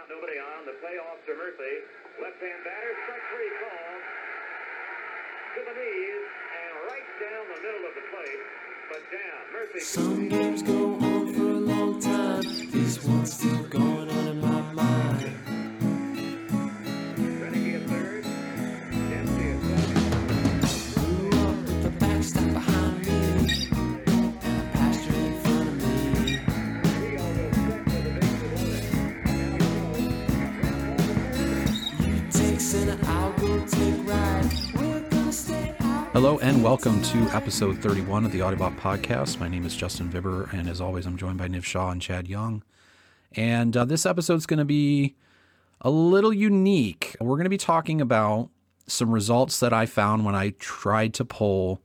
out, nobody on. The payoff to Murphy. Left-hand batter, strike three called to the knees and right down the middle of the plate, but down. Murphy. Some games go Hello and welcome to episode 31 of the Ottobot podcast. My name is Justin Vibber, and as always, I'm joined by Niv Shah and Chad Young. And uh, this episode's going to be a little unique. We're going to be talking about some results that I found when I tried to pull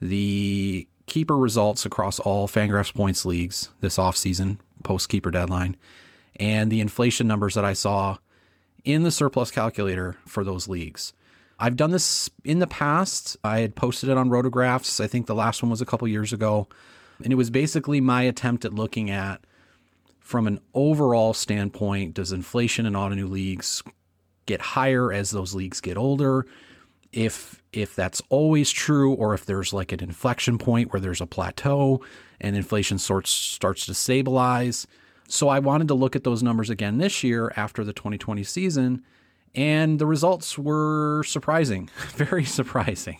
the keeper results across all Fangraphs points leagues this offseason, post keeper deadline, and the inflation numbers that I saw in the surplus calculator for those leagues. I've done this in the past. I had posted it on Rotographs. I think the last one was a couple years ago. And it was basically my attempt at looking at, from an overall standpoint, does inflation in Ottoneu leagues get higher as those leagues get older? If if that's always true, or if there's like an inflection point where there's a plateau and inflation sorts starts to stabilize. So I wanted to look at those numbers again this year after the 2020 season and the results were surprising, very surprising.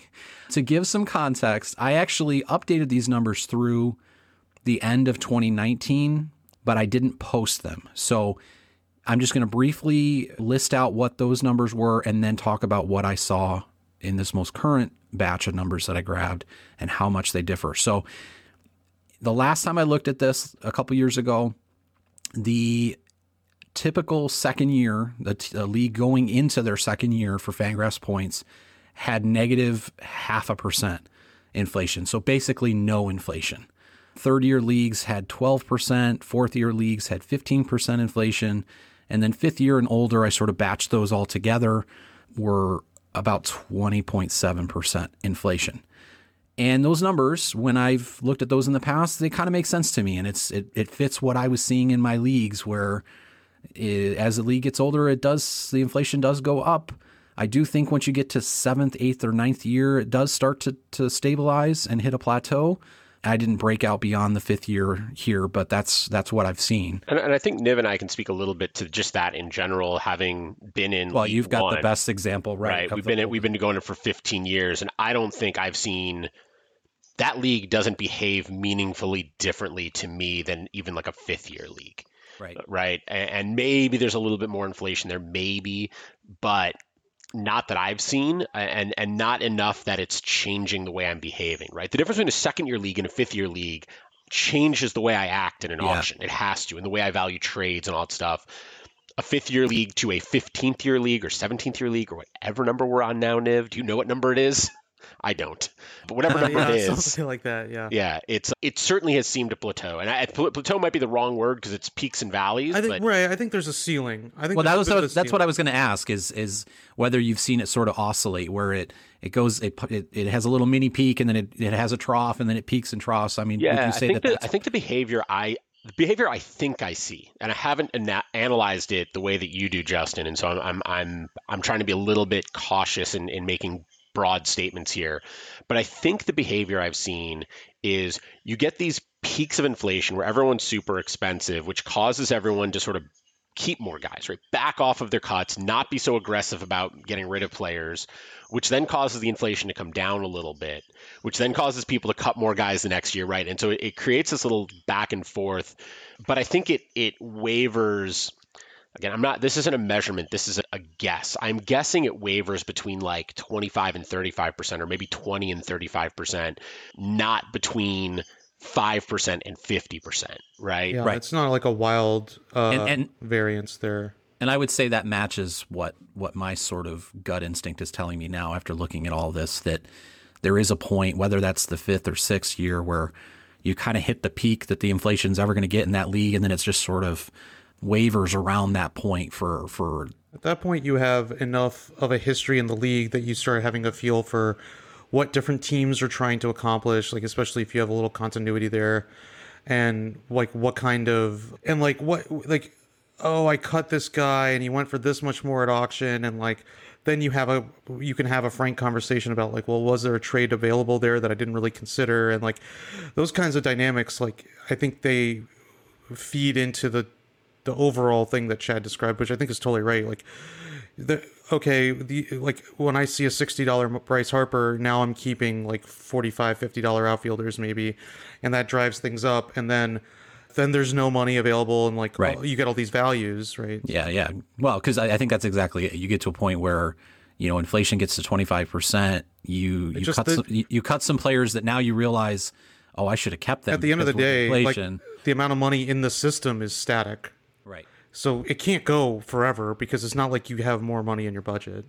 To give some context, I actually updated these numbers through the end of 2019, but I didn't post them. So I'm just going to briefly list out what those numbers were and then talk about what I saw in this most current batch of numbers that I grabbed and how much they differ. So the last time I looked at this a couple years ago, the typical second year, the, t- the league going into their second year for Fangraphs points had negative half a percent inflation. So basically no inflation. Third year leagues had 12%, fourth year leagues had 15% inflation, and then fifth year and older, I sort of batched those all together, were about 20.7% inflation. And those numbers, when I've looked at those in the past, they kind of make sense to me, and it's it, it fits what I was seeing in my leagues where it, as the league gets older, it does the inflation does go up. I do think once you get to seventh, eighth, or ninth year, it does start to to stabilize and hit a plateau. I didn't break out beyond the fifth year here, but that's that's what I've seen. And, and I think Niv and I can speak a little bit to just that in general, having been in. Well, you've got the best example, right? right? We've been in, we've been going it for 15 years, and I don't think I've seen that league doesn't behave meaningfully differently to me than even like a fifth year league, right. Uh, right? And, and maybe there's a little bit more inflation there, maybe, but not that I've seen, and and not enough that it's changing the way I'm behaving, right? The difference between a second year league and a fifth year league changes the way I act in an Yeah. auction. It has to, and the way I value trades and all that stuff. A fifth year league to a 15th year league or 17th year league or whatever number we're on now, Niv. Do you know what number it is? I don't. But whatever number yeah, it is, something like that. Yeah. yeah, it's it certainly has seemed to plateau. And I, plateau might be the wrong word because it's peaks and valleys. I think but right. I think there's a ceiling. I think Well, that was a bit of that's what I was going to ask is is whether you've seen it sort of oscillate where it it goes it it, it has a little mini peak and then it, it has a trough and then it peaks and troughs. I mean, would Yeah, you I think that the, I think the behavior I the behavior I think I see, and I haven't ana- analyzed it the way that you do, Justin. And so I'm I'm I'm, I'm trying to be a little bit cautious in, in making broad statements here. But I think the behavior I've seen is you get these peaks of inflation where everyone's super expensive, which causes everyone to sort of keep more guys, right? Back off of their cuts, not be so aggressive about getting rid of players, which then causes the inflation to come down a little bit, which then causes people to cut more guys the next year, right? And so it, it creates this little back and forth. But I think it it wavers. Again, I'm not. This isn't a measurement. This is a, a guess. I'm guessing it wavers between like 25 and 35 percent, or maybe 20 and 35 percent, not between five percent and 50 percent, right? Yeah, Right. it's not like a wild uh, And- and- variance there. And I would say that matches what what my sort of gut instinct is telling me now after looking at all this that there is a point, whether that's the fifth or sixth year, where you kind of hit the peak that the inflation's ever going to get in that league, and then it's just sort of wavers around that point for for At that point, you have enough of a history in the league that you start having a feel for what different teams are trying to accomplish. Like especially if you have a little continuity there, and like what kind of and like what like oh, I cut this guy and he went for this much more at auction and like then you have a you can have a frank conversation about like well was there a trade available there that I didn't really consider and like those kinds of dynamics like I think they feed into the the overall thing that Chad described which I think is totally right like the okay the like when I see a $60 Bryce Harper now I'm keeping like 45 $50 outfielders maybe and that drives things up and then then there's no money available and like Right. oh, you get all these values right Yeah, yeah. Well, because I, I think that's exactly it. You get to a point where you know inflation gets to twenty five percent. You you cut the- some, you, you cut some players that now you realize, oh, I should have kept them. at the end of the day, like the amount of money in the system is static. So it can't go forever because it's not like you have more money in your budget.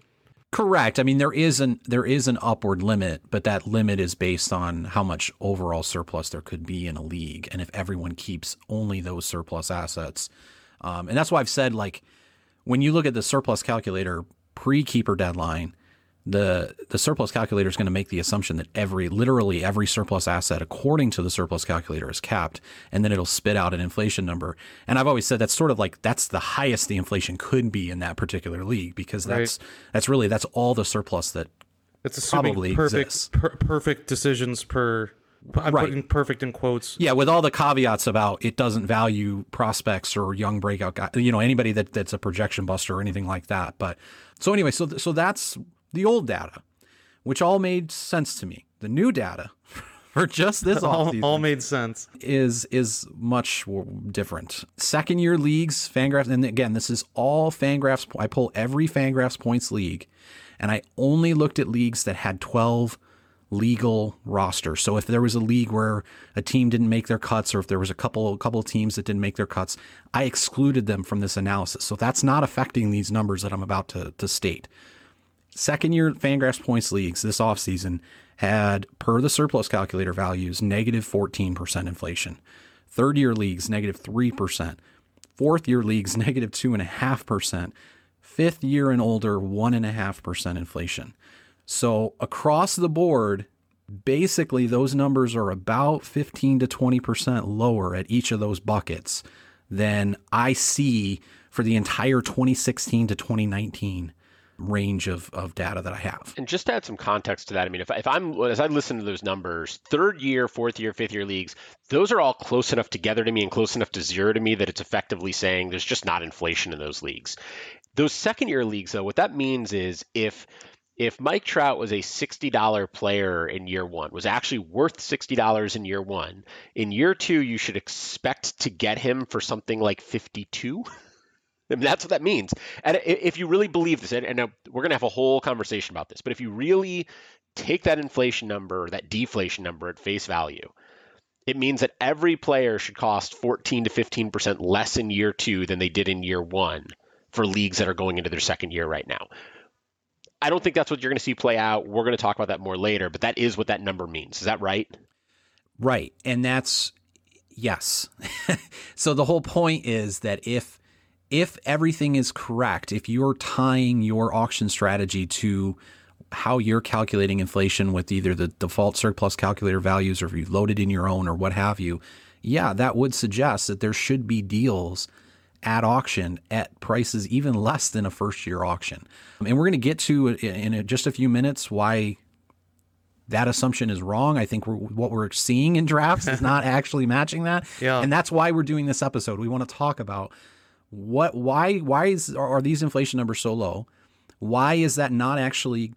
Correct. I mean, there is an there is an upward limit, but that limit is based on how much overall surplus there could be in a league, and if everyone keeps only those surplus assets, um, and that's why I've said like when you look at the surplus calculator pre keeper deadline, the the surplus calculator is going to make the assumption that every literally every surplus asset according to the surplus calculator is capped and then it'll spit out an inflation number and i've always said that's sort of like that's the highest the inflation could be in that particular league because that's that's really that's all the surplus that It's Probably perfect exists. per- perfect decisions per. I'm Right. putting perfect in quotes. yeah with all the caveats about it doesn't value prospects or young breakout guy you know anybody that that's a projection buster or anything like that but so anyway so so that's the old data which all made sense to me the new data for just this all, all made sense. is is much different. Second year leagues, Fangraphs, and again, this is all Fangraphs. I pull every Fangraphs points league, and I only looked at leagues that had twelve legal rosters. So if there was a league where a team didn't make their cuts, or if there was a couple a couple of teams that didn't make their cuts, I excluded them from this analysis. So that's not affecting these numbers that I'm about to to state second year Fangraphs points leagues this offseason had, per the surplus calculator values, negative 14% inflation. Third year leagues, negative 3%. Fourth year leagues, negative 2.5%. Fifth year and older, 1.5% inflation. So across the board, basically those numbers are about 15 to 20% lower at each of those buckets than I see for the entire 2016 to 2019 range of, of data that I have. And just to add some context to that, I mean, if, if I'm as I listen to those numbers, third year, fourth year, fifth year leagues, those are all close enough together to me and close enough to zero to me that it's effectively saying there's just not inflation in those leagues. Those second year leagues, though, what that means is if if Mike Trout was a $60 player in year one, was actually worth $60 in year one, in year two, you should expect to get him for something like 52. I mean, that's what that means. And if you really believe this, and, and we're going to have a whole conversation about this, but if you really take that inflation number, that deflation number at face value, it means that every player should cost 14 to 15% less in year two than they did in year one for leagues that are going into their second year right now. I don't think that's what you're going to see play out. We're going to talk about that more later, but that is what that number means. Is that right? Right. And that's yes. so the whole point is that if if everything is correct, if you're tying your auction strategy to how you're calculating inflation with either the default surplus calculator values or if you loaded in your own or what have you, yeah, that would suggest that there should be deals at auction at prices even less than a first year auction. And we're going to get to in just a few minutes why that assumption is wrong. I think we're, what we're seeing in drafts is not actually matching that. Yeah. And that's why we're doing this episode. We want to talk about what, why, why is, are, these inflation numbers so low? Why is that not actually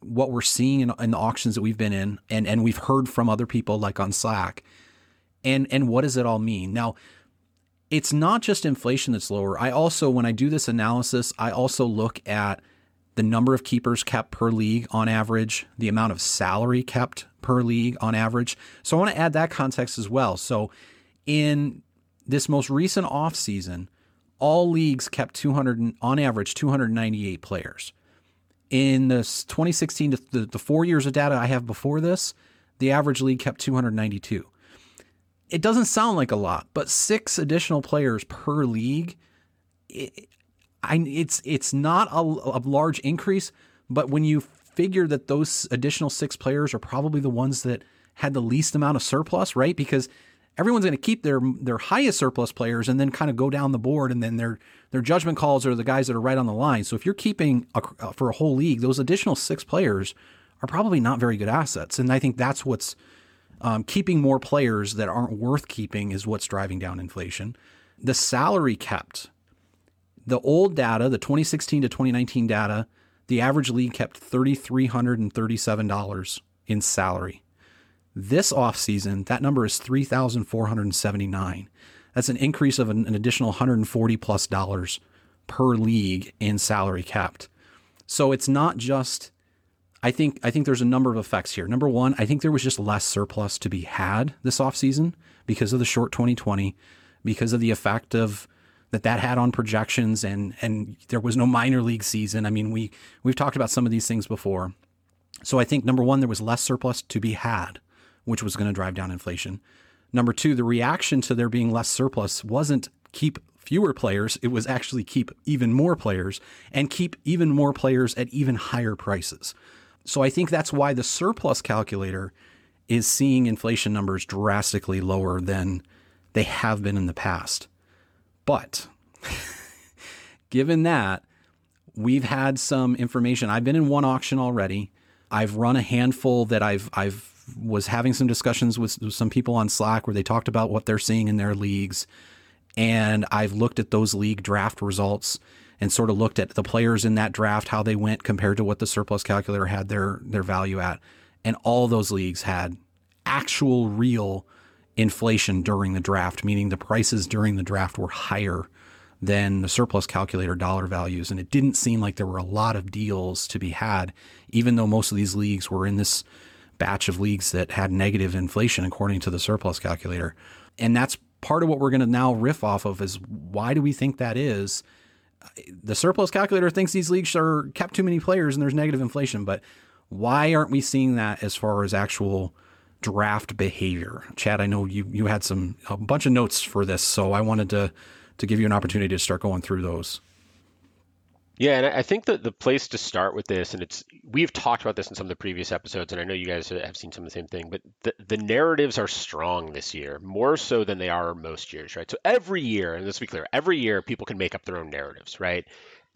what we're seeing in, in the auctions that we've been in and, and we've heard from other people like on Slack? And, and what does it all mean? Now, it's not just inflation that's lower. I also, when I do this analysis, I also look at the number of keepers kept per league on average, the amount of salary kept per league on average. So I want to add that context as well. So in this most recent offseason, all leagues kept 200 on average 298 players. In the 2016 to the, the 4 years of data I have before this, the average league kept 292. It doesn't sound like a lot, but 6 additional players per league I it's it's not a, a large increase, but when you figure that those additional six players are probably the ones that had the least amount of surplus, right? Because everyone's going to keep their their highest surplus players and then kind of go down the board and then their their judgment calls are the guys that are right on the line. So if you're keeping a, uh, for a whole league, those additional six players are probably not very good assets, and I think that's what's um, keeping more players that aren't worth keeping is what's driving down inflation. The salary kept, the old data, the 2016 to 2019 data, the average league kept $3,337 in salary. This offseason, that number is 3,479. That's an increase of an, an additional 140 plus dollars per league in salary kept. So it's not just I think I think there's a number of effects here. Number one, I think there was just less surplus to be had this offseason because of the short 2020, because of the effect of that that had on projections and and there was no minor league season. I mean, we we've talked about some of these things before. So I think number one, there was less surplus to be had which was going to drive down inflation. Number two, the reaction to there being less surplus wasn't keep fewer players, it was actually keep even more players and keep even more players at even higher prices. So I think that's why the surplus calculator is seeing inflation numbers drastically lower than they have been in the past. But given that, we've had some information. I've been in one auction already. I've run a handful that I've I've was having some discussions with some people on Slack where they talked about what they're seeing in their leagues. And I've looked at those league draft results and sort of looked at the players in that draft, how they went compared to what the surplus calculator had their their value at. And all those leagues had actual real inflation during the draft, meaning the prices during the draft were higher than the surplus calculator dollar values. And it didn't seem like there were a lot of deals to be had, even though most of these leagues were in this batch of leagues that had negative inflation according to the surplus calculator. And that's part of what we're going to now riff off of is why do we think that is? The surplus calculator thinks these leagues are kept too many players and there's negative inflation, but why aren't we seeing that as far as actual draft behavior? Chad, I know you you had some a bunch of notes for this, so I wanted to to give you an opportunity to start going through those. Yeah, and I think that the place to start with this, and it's we've talked about this in some of the previous episodes, and I know you guys have seen some of the same thing, but the, the narratives are strong this year, more so than they are most years, right? So every year, and let's be clear, every year people can make up their own narratives, right?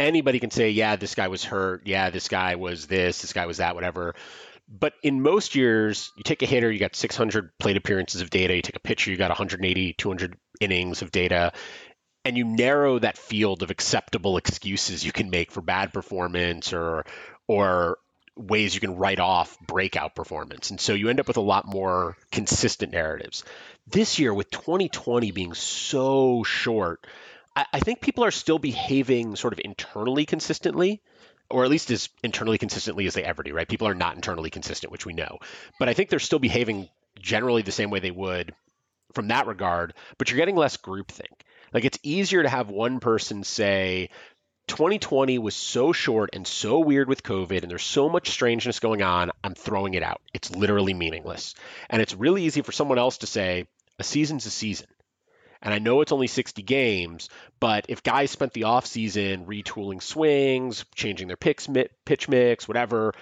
Anybody can say, yeah, this guy was hurt, yeah, this guy was this, this guy was that, whatever. But in most years, you take a hitter, you got 600 plate appearances of data. You take a pitcher, you got 180, 200 innings of data and you narrow that field of acceptable excuses you can make for bad performance or or ways you can write off breakout performance. And so you end up with a lot more consistent narratives. This year, with 2020 being so short, I, I think people are still behaving sort of internally consistently or at least as internally consistently as they ever do, right? People are not internally consistent, which we know. But I think they're still behaving generally the same way they would from that regard, but you're getting less groupthink. Like it's easier to have one person say, 2020 was so short and so weird with COVID, and there's so much strangeness going on, I'm throwing it out. It's literally meaningless. And it's really easy for someone else to say, a season's a season. And I know it's only 60 games, but if guys spent the offseason retooling swings, changing their picks, pitch mix, whatever,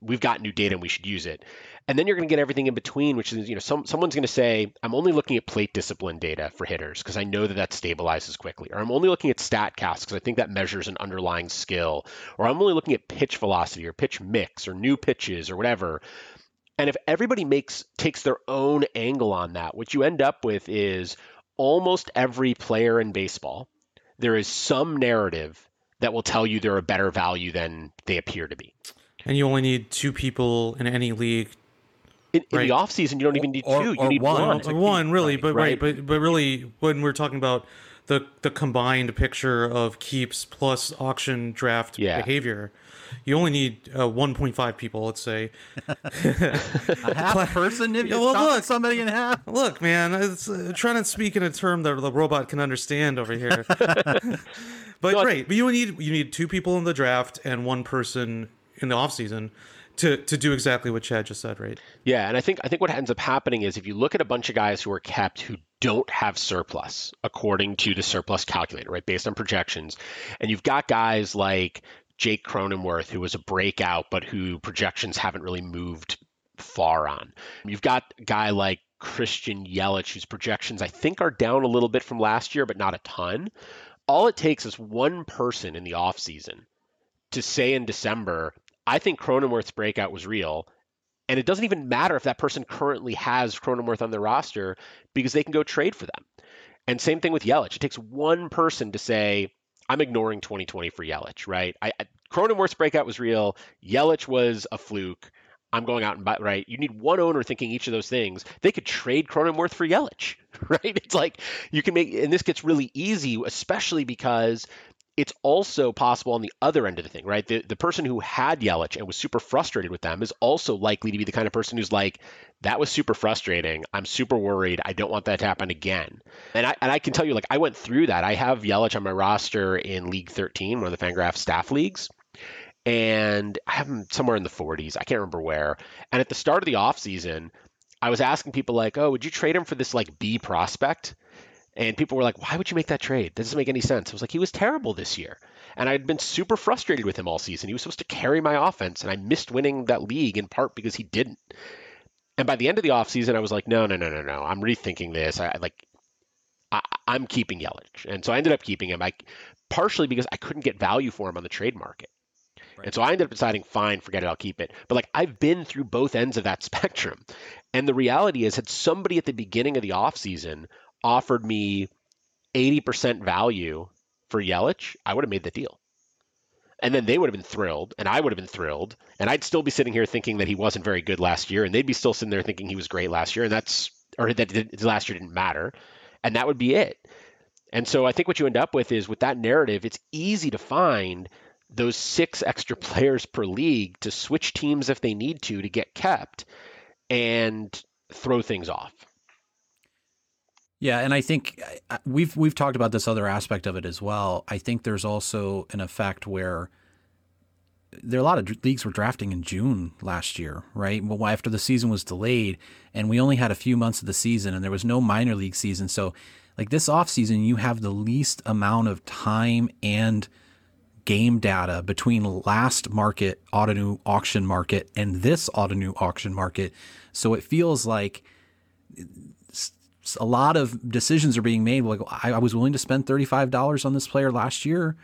we've got new data and we should use it and then you're going to get everything in between, which is, you know, some, someone's going to say, I'm only looking at plate discipline data for hitters because I know that that stabilizes quickly. Or I'm only looking at StatCast because I think that measures an underlying skill. Or I'm only looking at pitch velocity or pitch mix or new pitches or whatever. And if everybody makes takes their own angle on that, what you end up with is almost every player in baseball, there is some narrative that will tell you they're a better value than they appear to be. And you only need two people in any league in, in the off season, you don't even need or, two. You or need one. one. one, really, right, but right. right, but but really, when we're talking about the the combined picture of keeps plus auction draft Yeah. behavior, you only need uh, 1.5 people. Let's say. A half a person if you Yeah, well, chop look. somebody in half. Look, man, it's uh, trying to speak in a term that the robot can understand over here. but No, I- right, but you need you need two people in the draft and one person in the off season to to do exactly what Chad just said, right? Yeah, and I think I think what ends up happening is if you look at a bunch of guys who are kept who don't have surplus according to the surplus calculator, right, based on projections, and you've got guys like Jake Cronenworth who was a breakout but who projections haven't really moved far on. You've got a guy like Christian Yelich, whose projections I think are down a little bit from last year, but not a ton. All it takes is one person in the offseason to say in December, I think Cronenworth's breakout was real. And it doesn't even matter if that person currently has Cronenworth on their roster because they can go trade for them. And same thing with Yelich. It takes one person to say, I'm ignoring 2020 for Yelich, right? I, I, Cronenworth's breakout was real. Yelich was a fluke. I'm going out and buy, right? You need one owner thinking each of those things. They could trade Cronenworth for Yelich, right? It's like you can make, and this gets really easy, especially because it's also possible on the other end of the thing, right? The, the person who had Yelich and was super frustrated with them is also likely to be the kind of person who's like, that was super frustrating. I'm super worried. I don't want that to happen again. And I, and I can tell you, like, I went through that. I have Yelich on my roster in League 13, one of the Fangraph staff leagues. And I have him somewhere in the 40s. I can't remember where. And at the start of the offseason, I was asking people, like, oh, would you trade him for this, like, B prospect? And people were like, why would you make that trade? That doesn't make any sense. I was like, he was terrible this year. And I'd been super frustrated with him all season. He was supposed to carry my offense, and I missed winning that league in part because he didn't. And by the end of the offseason, I was like, no, no, no, no, no. I'm rethinking this. I like I, am keeping Yelich. And so I ended up keeping him. I partially because I couldn't get value for him on the trade market. Right. And so I ended up deciding, fine, forget it, I'll keep it. But like I've been through both ends of that spectrum. And the reality is, had somebody at the beginning of the offseason offered me 80% value for Yelich, I would have made the deal. And then they would have been thrilled, and I would have been thrilled, and I'd still be sitting here thinking that he wasn't very good last year, and they'd be still sitting there thinking he was great last year, and that's or that last year didn't matter, and that would be it. And so I think what you end up with is with that narrative, it's easy to find those six extra players per league to switch teams if they need to to get kept and throw things off. Yeah, and I think uh, we've we've talked about this other aspect of it as well. I think there's also an effect where there are a lot of leagues were drafting in June last year, right? Well, after the season was delayed, and we only had a few months of the season, and there was no minor league season, so like this off season, you have the least amount of time and game data between last market Ottoneu auction market and this Ottoneu auction market. So it feels like a lot of decisions are being made. Like I, I was willing to spend thirty five dollars on this player last year.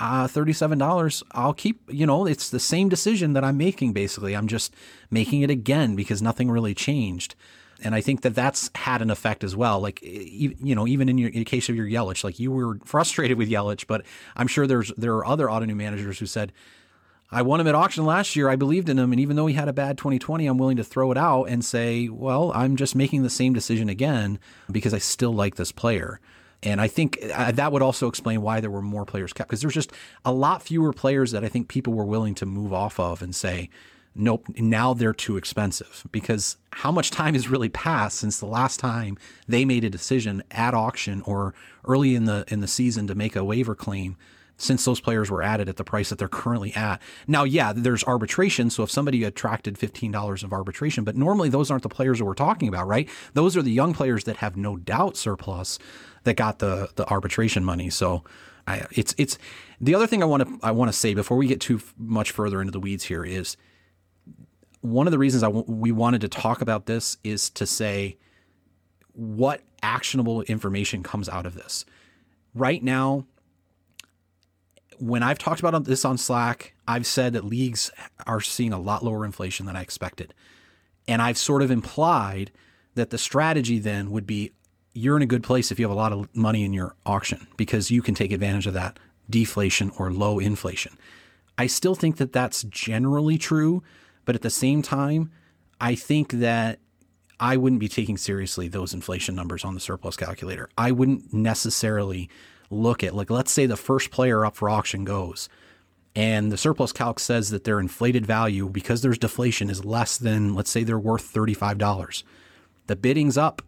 Uh, $37 i'll keep you know it's the same decision that i'm making basically i'm just making it again because nothing really changed and I think that that's had an effect as well. Like, you know, even in, your, in case of your Yelich, like you were frustrated with Yelich, but I'm sure there's there are other Ottoneu managers who said, I won him at auction last year. I believed in him. And even though he had a bad 2020, I'm willing to throw it out and say, well, I'm just making the same decision again because I still like this player. And I think uh, that would also explain why there were more players kept because there's just a lot fewer players that I think people were willing to move off of and say, nope, now they're too expensive. Because how much time has really passed since the last time they made a decision at auction or early in the in the season to make a waiver claim since those players were added at the price that they're currently at. Now, yeah, there's arbitration. So if somebody attracted $15 of arbitration, but normally those aren't the players that we're talking about, right? Those are the young players that have no doubt surplus that got the the arbitration money. So I, it's it's the other thing I want to I want to say before we get too much further into the weeds here is one of the reasons I w- we wanted to talk about this is to say what actionable information comes out of this. Right now, when I've talked about this on Slack, I've said that leagues are seeing a lot lower inflation than I expected. And I've sort of implied that the strategy then would be you're in a good place if you have a lot of money in your auction because you can take advantage of that deflation or low inflation. I still think that that's generally true, but at the same time, I think that I wouldn't be taking seriously those inflation numbers on the surplus calculator. I wouldn't necessarily look at like let's say the first player up for auction goes and the surplus calc says that their inflated value because there's deflation is less than let's say they're worth $35 the bidding's up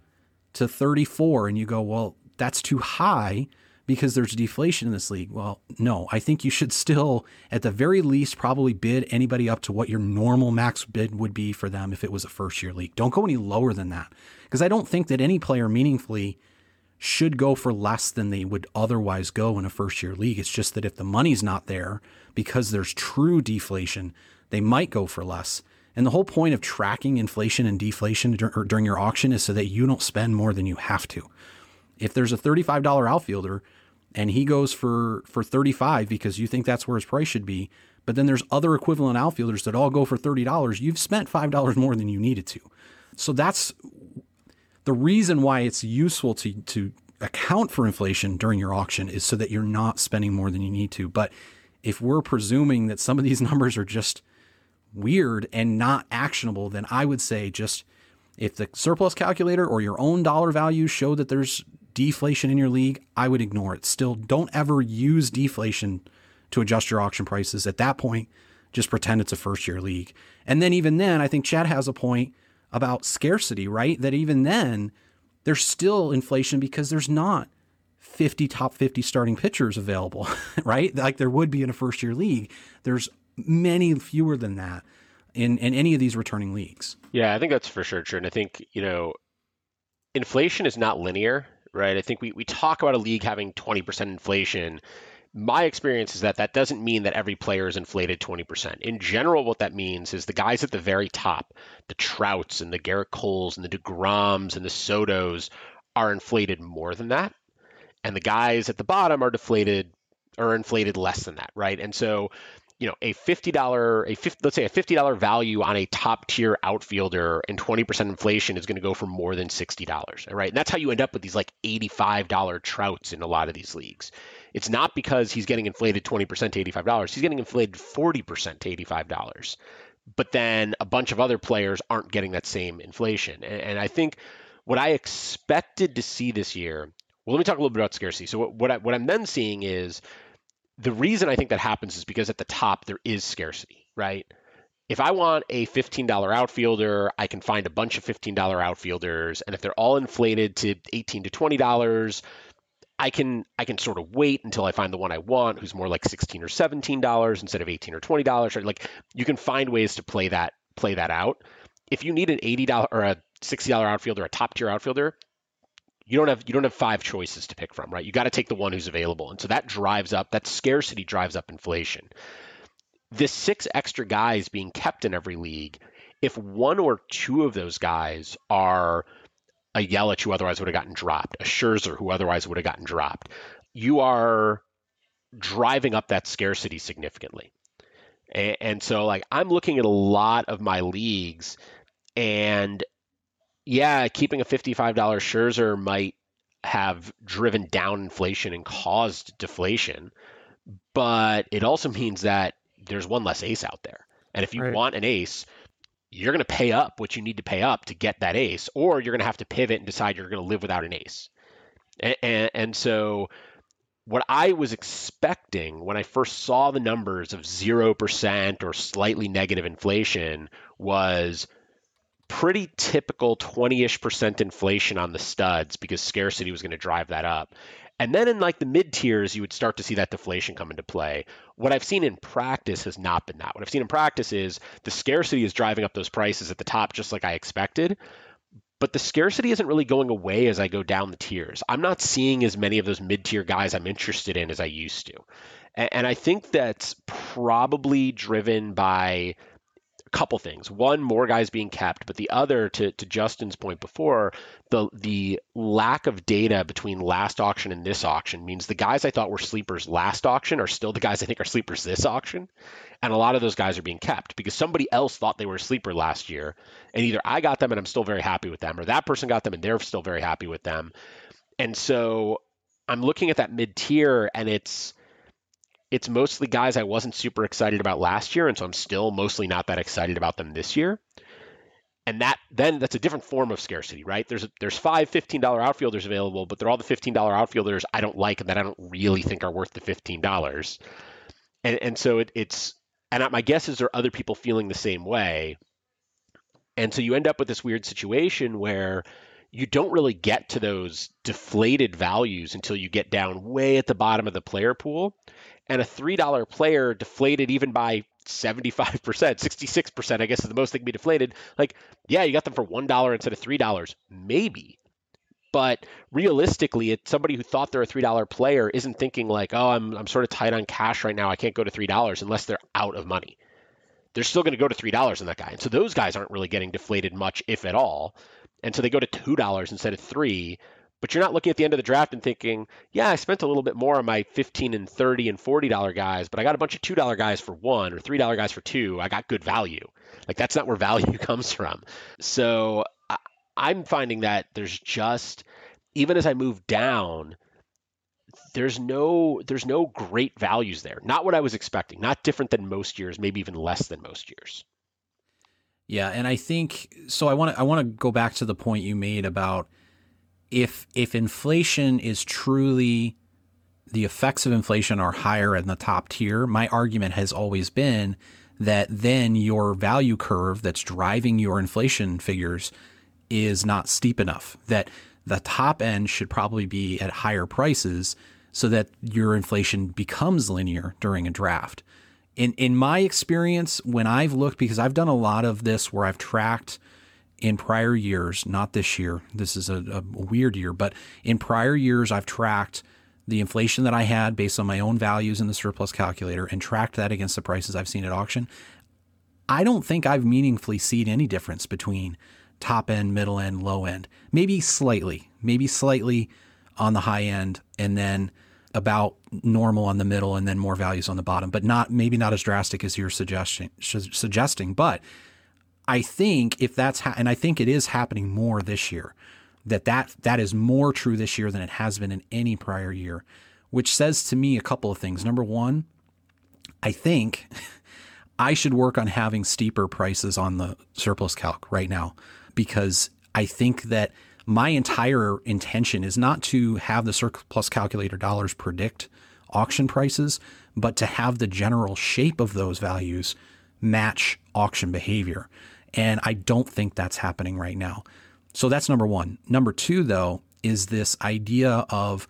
to 34 and you go well that's too high because there's deflation in this league. Well no i think you should still at the very least probably bid anybody up to what your normal max bid would be for them if it was a first year league. Don't go any lower than that because i don't think that any player meaningfully should go for less than they would otherwise go in a first year league. It's just that if the money's not there because there's true deflation, they might go for less. And the whole point of tracking inflation and deflation dur- during your auction is so that you don't spend more than you have to. If there's a $35 outfielder and he goes for for 35 because you think that's where his price should be, but then there's other equivalent outfielders that all go for $30, you've spent $5 more than you needed to. So that's the reason why it's useful to to account for inflation during your auction is so that you're not spending more than you need to. But if we're presuming that some of these numbers are just weird and not actionable, then I would say just if the surplus calculator or your own dollar value show that there's deflation in your league, I would ignore it. Still, don't ever use deflation to adjust your auction prices. At that point, just pretend it's a first year league. And then, even then, I think Chad has a point about scarcity, right? That even then, there's still inflation because there's not 50 top 50 starting pitchers available, right? Like there would be in a first year league. There's many fewer than that in, in any of these returning leagues. Yeah, I think that's for sure true. And I think, you know, inflation is not linear, right? I think we, we talk about a league having 20% inflation. My experience is that that doesn't mean that every player is inflated 20%. In general, what that means is the guys at the very top, the Trouts and the Gerrit Coles and the DeGroms and the Sotos, are inflated more than that. And the guys at the bottom are deflated or inflated less than that, right? And so you know, a fifty dollar, a 50, let's say a fifty dollar value on a top tier outfielder and twenty percent inflation is going to go for more than sixty dollars, right? And that's how you end up with these like eighty five dollar trouts in a lot of these leagues. It's not because he's getting inflated twenty percent to eighty five dollars; he's getting inflated forty percent to eighty five dollars. But then a bunch of other players aren't getting that same inflation, and, and I think what I expected to see this year. Well, let me talk a little bit about scarcity. So what what, I, what I'm then seeing is the reason I think that happens is because at the top there is scarcity, right? If I want a $15 outfielder, I can find a bunch of $15 outfielders, and if they're all inflated to 18 to $20, I can I can sort of wait until I find the one I want, who's more like 16 or 17 dollars instead of 18 or 20 dollars. Like you can find ways to play that play that out. If you need an 80 dollar or a 60 dollar outfielder, a top tier outfielder, you don't have you don't have five choices to pick from, right? You got to take the one who's available. And so that drives up that scarcity drives up inflation. The six extra guys being kept in every league, if one or two of those guys are a Yelich who otherwise would have gotten dropped, a Scherzer who otherwise would have gotten dropped, you are driving up that scarcity significantly. And, and so like I'm looking at a lot of my leagues and yeah, keeping a $55 Scherzer might have driven down inflation and caused deflation, but it also means that there's one less ace out there. And if you Right. want an ace, you're going to pay up what you need to pay up to get that ace, or you're going to have to pivot and decide you're going to live without an ace. And, and, and so, what I was expecting when I first saw the numbers of 0% or slightly negative inflation was pretty typical 20-ish percent inflation on the studs because scarcity was going to drive that up. And then in like the mid tiers, you would start to see that deflation come into play. What I've seen in practice has not been that. What I've seen in practice is the scarcity is driving up those prices at the top just like I expected. But the scarcity isn't really going away as I go down the tiers. I'm not seeing as many of those mid tier guys I'm interested in as I used to. And I think that's probably driven by couple things. One, more guys being kept, but the other, to, to Justin's point before, the the lack of data between last auction and this auction means the guys I thought were sleepers last auction are still the guys I think are sleepers this auction. And a lot of those guys are being kept because somebody else thought they were a sleeper last year. And either I got them and I'm still very happy with them, or that person got them and they're still very happy with them. And so I'm looking at that mid tier and it's it's mostly guys I wasn't super excited about last year, and so I'm still mostly not that excited about them this year. And that then that's a different form of scarcity, right? There's there's five $15 outfielders available, but they're all the $15 outfielders I don't like and that I don't really think are worth the $15. And and so it, it's and my guess is there are other people feeling the same way. And so you end up with this weird situation where you don't really get to those deflated values until you get down way at the bottom of the player pool. And a $3 player deflated even by 75%, 66%, I guess is the most they can be deflated. Like, yeah, you got them for $1 instead of $3. Maybe. But realistically, it's somebody who thought they're a $3 player isn't thinking like, oh, I'm, I'm sort of tight on cash right now. I can't go to $3 unless they're out of money. they're still going to go to $3 on that guy. And so those guys aren't really getting deflated much, if at all. And so they go to $2 instead of 3 but you're not looking at the end of the draft and thinking, yeah, I spent a little bit more on my 15 and 30 and 40 dollar guys, but I got a bunch of two dollar guys for one or three dollar guys for two. I got good value. Like that's not where value comes from. So I, I'm finding that there's just even as I move down, there's no there's no great values there. Not what I was expecting. Not different than most years, maybe even less than most years. Yeah, and I think so. I want to I want to go back to the point you made about if if inflation is truly the effects of inflation are higher in the top tier, my argument has always been that then your value curve that's driving your inflation figures is not steep enough. That the top end should probably be at higher prices so that your inflation becomes linear during a draft. In in my experience, when I've looked, because I've done a lot of this where I've tracked in prior years, not this year, this is a, a, weird year, but in prior years, I've tracked the inflation that I had based on my own values in the surplus calculator and tracked that against the prices I've seen at auction. I don't think I've meaningfully seen any difference between top end, middle end, low end. Maybe slightly, maybe slightly on the high end, and then about normal on the middle, and then more values on the bottom, but not maybe not as drastic as you're suggesting. Suggesting, but I think if that's ha- and I think it is happening more this year that that that is more true this year than it has been in any prior year, which says to me a couple of things. Number 1, I think I should work on having steeper prices on the surplus calc right now because I think that my entire intention is not to have the surplus calculator dollars predict auction prices, but to have the general shape of those values match auction behavior. And I don't think that's happening right now. So that's number one. Number two, though, is this idea of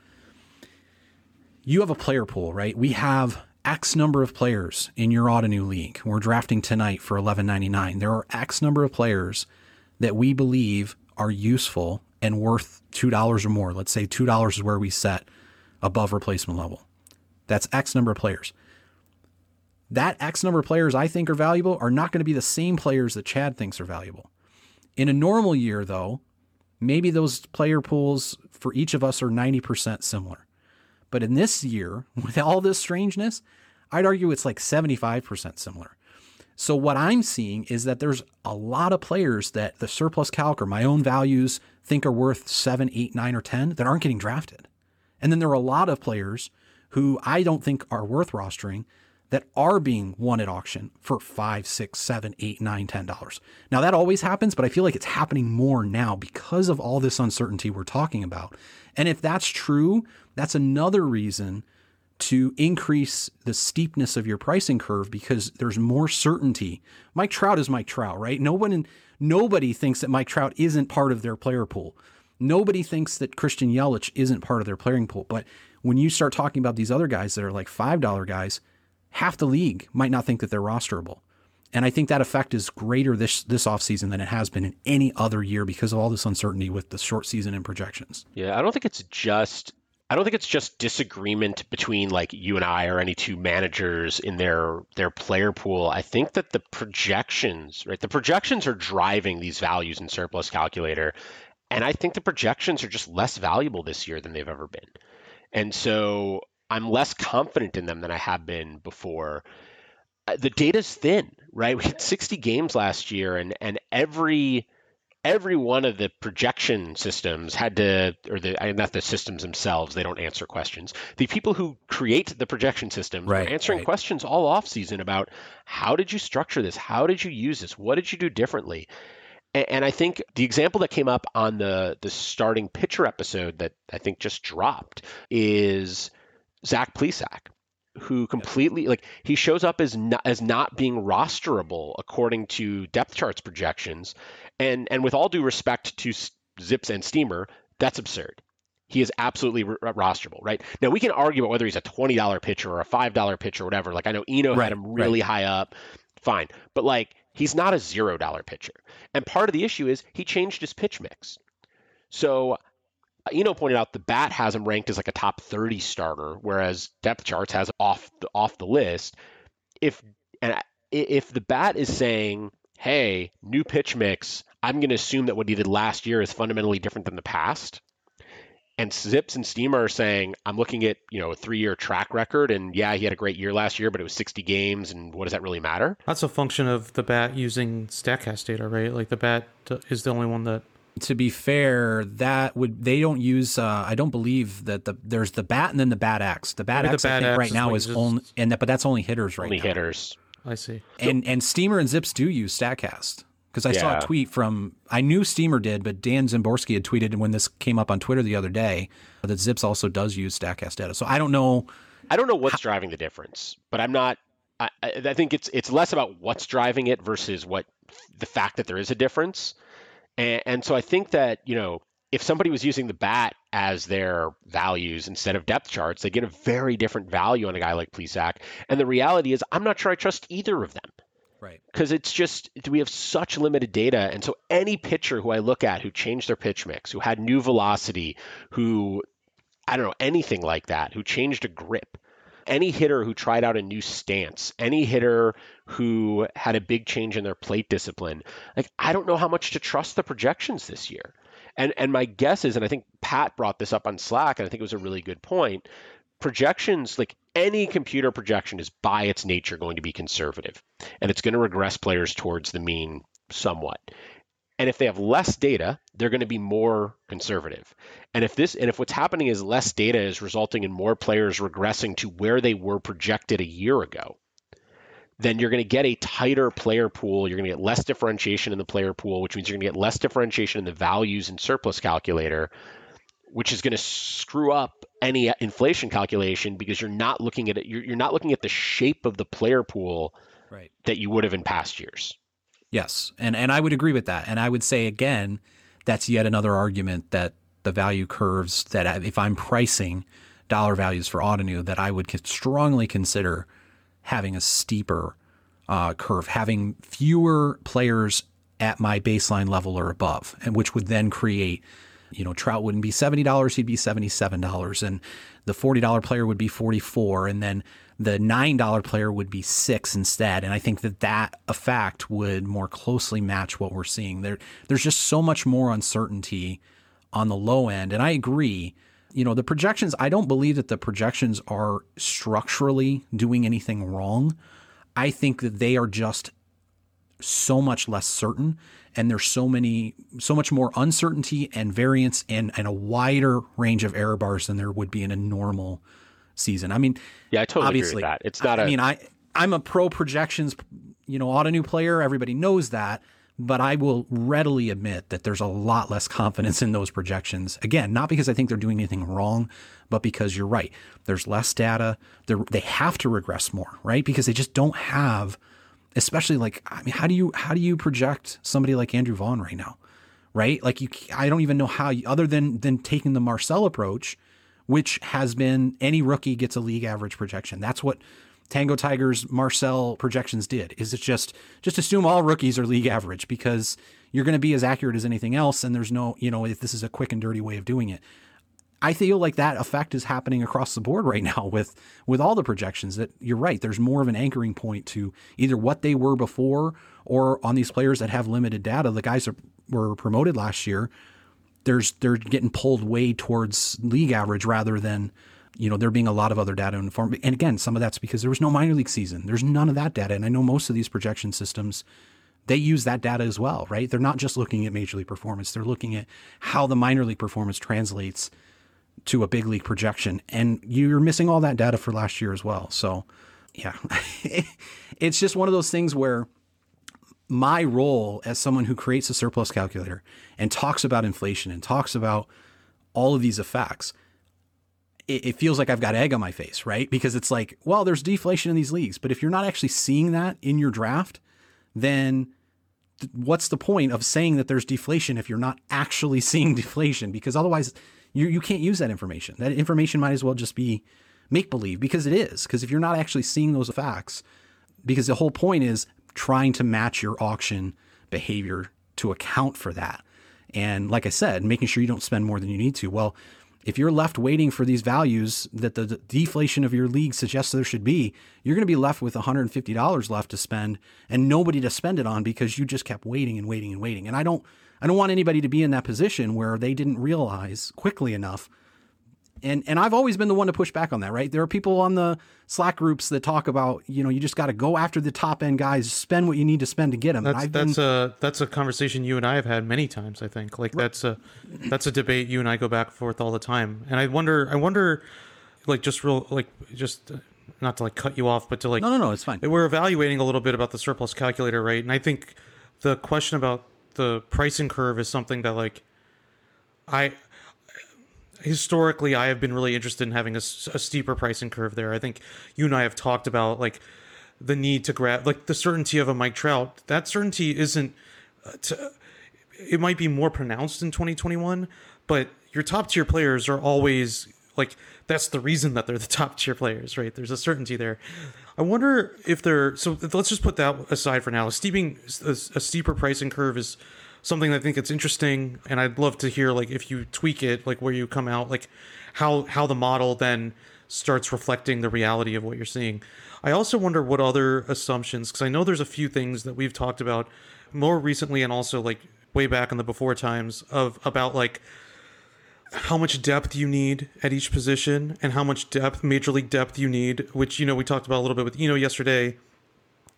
you have a player pool, right? We have X number of players in your Ottoneu league. We're drafting tonight for 11.99. There are X number of players that we believe are useful and worth $2 or more. Let's say $2 is where we set above replacement level. That's X number of players that X number of players I think are valuable are not going to be the same players that Chad thinks are valuable. In a normal year, though, maybe those player pools for each of us are 90% similar. But in this year, with all this strangeness, I'd argue it's like 75% similar. So what I'm seeing is that there's a lot of players that the surplus calc or my own values think are worth seven, eight, nine, or 10 that aren't getting drafted. And then there are a lot of players who I don't think are worth rostering that are being won at auction for five, six, seven, eight, nine, ten dollars. Now that always happens, but I feel like it's happening more now because of all this uncertainty we're talking about. And if that's true, that's another reason to increase the steepness of your pricing curve because there's more certainty. Mike Trout is Mike Trout, right? No one nobody thinks that Mike Trout isn't part of their player pool. Nobody thinks that Christian Yelich isn't part of their playing pool. But when you start talking about these other guys that are like $5 guys, half the league might not think that they're rosterable. And I think that effect is greater this this offseason than it has been in any other year because of all this uncertainty with the short season and projections. Yeah, I don't think it's just I don't think it's just disagreement between like you and I or any two managers in their their player pool. I think that the projections, right? The projections are driving these values in surplus calculator. And I think the projections are just less valuable this year than they've ever been. And so I'm less confident in them than I have been before. Uh, the data's thin, right? We had 60 games last year, and and every every one of the projection systems had to, or the not the systems themselves, they don't answer questions. The people who create the projection systems right, are answering right. questions all off season about how did you structure this, how did you use this, what did you do differently. And, and I think the example that came up on the the starting pitcher episode that I think just dropped is Zach Plesac, who completely like he shows up as not, as not being rosterable according to depth charts projections, and and with all due respect to Zips and Steamer, that's absurd. He is absolutely r- rosterable, right? Now we can argue about whether he's a twenty dollar pitcher or a five dollar pitcher or whatever. Like I know Eno Right, had him really right. high up, fine, but like he's not a zero dollar pitcher. And part of the issue is he changed his pitch mix. So Eno pointed out the bat has him ranked as like a top 30 starter, whereas depth charts has off the, off the list. If and if the bat is saying, "Hey, new pitch mix," I'm going to assume that what he did last year is fundamentally different than the past. And Zips and Steamer are saying, I'm looking at, you know, a three year track record and yeah, he had a great year last year, but it was 60 games and what does that really matter? That's a function of the bat using Statcast data, right? Like the bat uh, is the only one that to be fair, that would they don't use. Uh, I don't believe that the there's the bat and then the bat X. The bat Maybe X the I think X right is now is uses- only and that, but that's only hitters right now. Only now. hitters. I see. And and Steamer and Zips do use Statcast because I saw a tweet from I knew Steamer did, but Dan Szymborski had tweeted when this came up on Twitter the other day that Zips also does use Statcast data. So I don't know. I don't know what's driving the difference, but I'm not. I, I I think it's it's less about what's driving it versus what the fact that there is a difference, and, and so I think that you know if somebody was using the bat as their values instead of depth charts, they get a very different value on a guy like Plesac. And the reality is, I'm not sure I trust either of them Right. because it's just we have such limited data and so any pitcher who i look at who changed their pitch mix who had new velocity who i don't know anything like that who changed a grip any hitter who tried out a new stance any hitter who had a big change in their plate discipline. Like i don't know how much to trust the projections this year. And and my guess is and i think pat brought this up on slack and i think it was a really good point projections like any computer projection is by its nature going to be conservative and it's going to regress players towards the mean somewhat. And if they have less data they're going to be more conservative. And if this and if what's happening is less data is resulting in more players regressing to where they were projected a year ago then you're going to get a tighter player pool you're going to get less differentiation in the player pool which means you're going to get less differentiation in the values and surplus calculator which is going to screw up any inflation calculation because you're not looking at it you're, you're not looking at the shape of the player pool Right. that you would have in past years Yes, and and I would agree with that. And I would say again, that's yet another argument that the value curves that if I'm pricing dollar values for Ottoneu, that I would strongly consider having a steeper uh, curve, having fewer players at my baseline level or above, and which would then create, you know, Trout wouldn't be seventy dollars, he'd be seventy seven dollars, and the forty dollar player would be forty four, and then the nine dollar player would be six instead. And I think that that effect would more closely match what we're seeing. There, there's just so much more uncertainty on the low end, and I agree. You know, the projections. I don't believe that the projections are structurally doing anything wrong. I think that they are just so much less certain and there's so many so much more uncertainty and variance and, and a wider range of error bars than there would be in a normal season. I mean, Yeah, I totally agree with obviously that. It's not I a- mean, I I'm a pro projections, you know, Ottoneu player. Everybody knows that, but I will readily admit that there's a lot less confidence in those projections. Again, not because I think they're doing anything wrong, but because you're right. There's less data. They they have to regress more, right? Because they just don't have, especially like I mean, how do you how do you project somebody like Andrew Vaughn right now? right? Like you, I don't even know how. You, other than than taking the Marcel approach, which has been any rookie gets a league average projection. That's what Tangotiger's Marcel projections did. Is it just just assume all rookies are league average because you're going to be as accurate as anything else, and there's no, you know, if this is a quick and dirty way of doing it. I feel like that effect is happening across the board right now with with all the projections that you're right there's more of an anchoring point to either what they were before or on these players that have limited data the guys that were promoted last year there's they're getting pulled way towards league average rather than you know there being a lot of other data informed and again some of that's because there was no minor league season. There's none of that data and I know most of these projection systems they use that data as well right? They're not just looking at major league performance. They're looking at how the minor league performance translates to a big league projection and you're missing all that data for last year as well. So yeah it's just one of those things where my role as someone who creates a surplus calculator and talks about inflation and talks about all of these effects it, it feels like I've got egg on my face, right? Because it's like, well, there's deflation in these leagues, but if you're not actually seeing that in your draft, then th- what's the point of saying that there's deflation if you're not actually seeing deflation? Because otherwise, you you can't use that information. That information might as well just be make believe because it is. Because if you're not actually seeing those facts, because the whole point is trying to match your auction behavior to account for that. And like I said, making sure you don't spend more than you need to. Well, if you're left waiting for these values that the, deflation of your league suggests there should be, you're going to be left with $150 left to spend and nobody to spend it on because you just kept waiting and waiting and waiting. And I don't I don't want anybody to be in that position where they didn't realize quickly enough and and I've always been the one to push back on that, right? There are people on the Slack groups that talk about, you know, you just got to go after the top end guys, spend what you need to spend to get them. That's that's a that's a conversation you and I have had many times. I think like that's a that's a debate you and I go back and forth all the time. And I wonder I wonder like just real like just not to like cut you off, but to like no no no it's fine. We're evaluating a little bit about the surplus calculator, right? And I think the question about the pricing curve is something that like I historically I have been really interested in having a, a, steeper pricing curve there. I think you and I have talked about like the need to grab like the certainty of a Mike Trout. That certainty isn't uh, to, it might be more pronounced in 2021, but your top tier players are always like that's the reason that they're the top tier players, right? There's a certainty there. I wonder if they're so let's just put that aside for now. A steeping a, a steeper pricing curve is something I think it's interesting, and I'd love to hear like if you tweak it, like where you come out, like how how the model then starts reflecting the reality of what you're seeing. I also wonder what other assumptions, because I know there's a few things that we've talked about more recently, and also like way back in the before times of about like how much depth you need at each position and how much depth major league depth you need which you know we talked about a little bit with Eno yesterday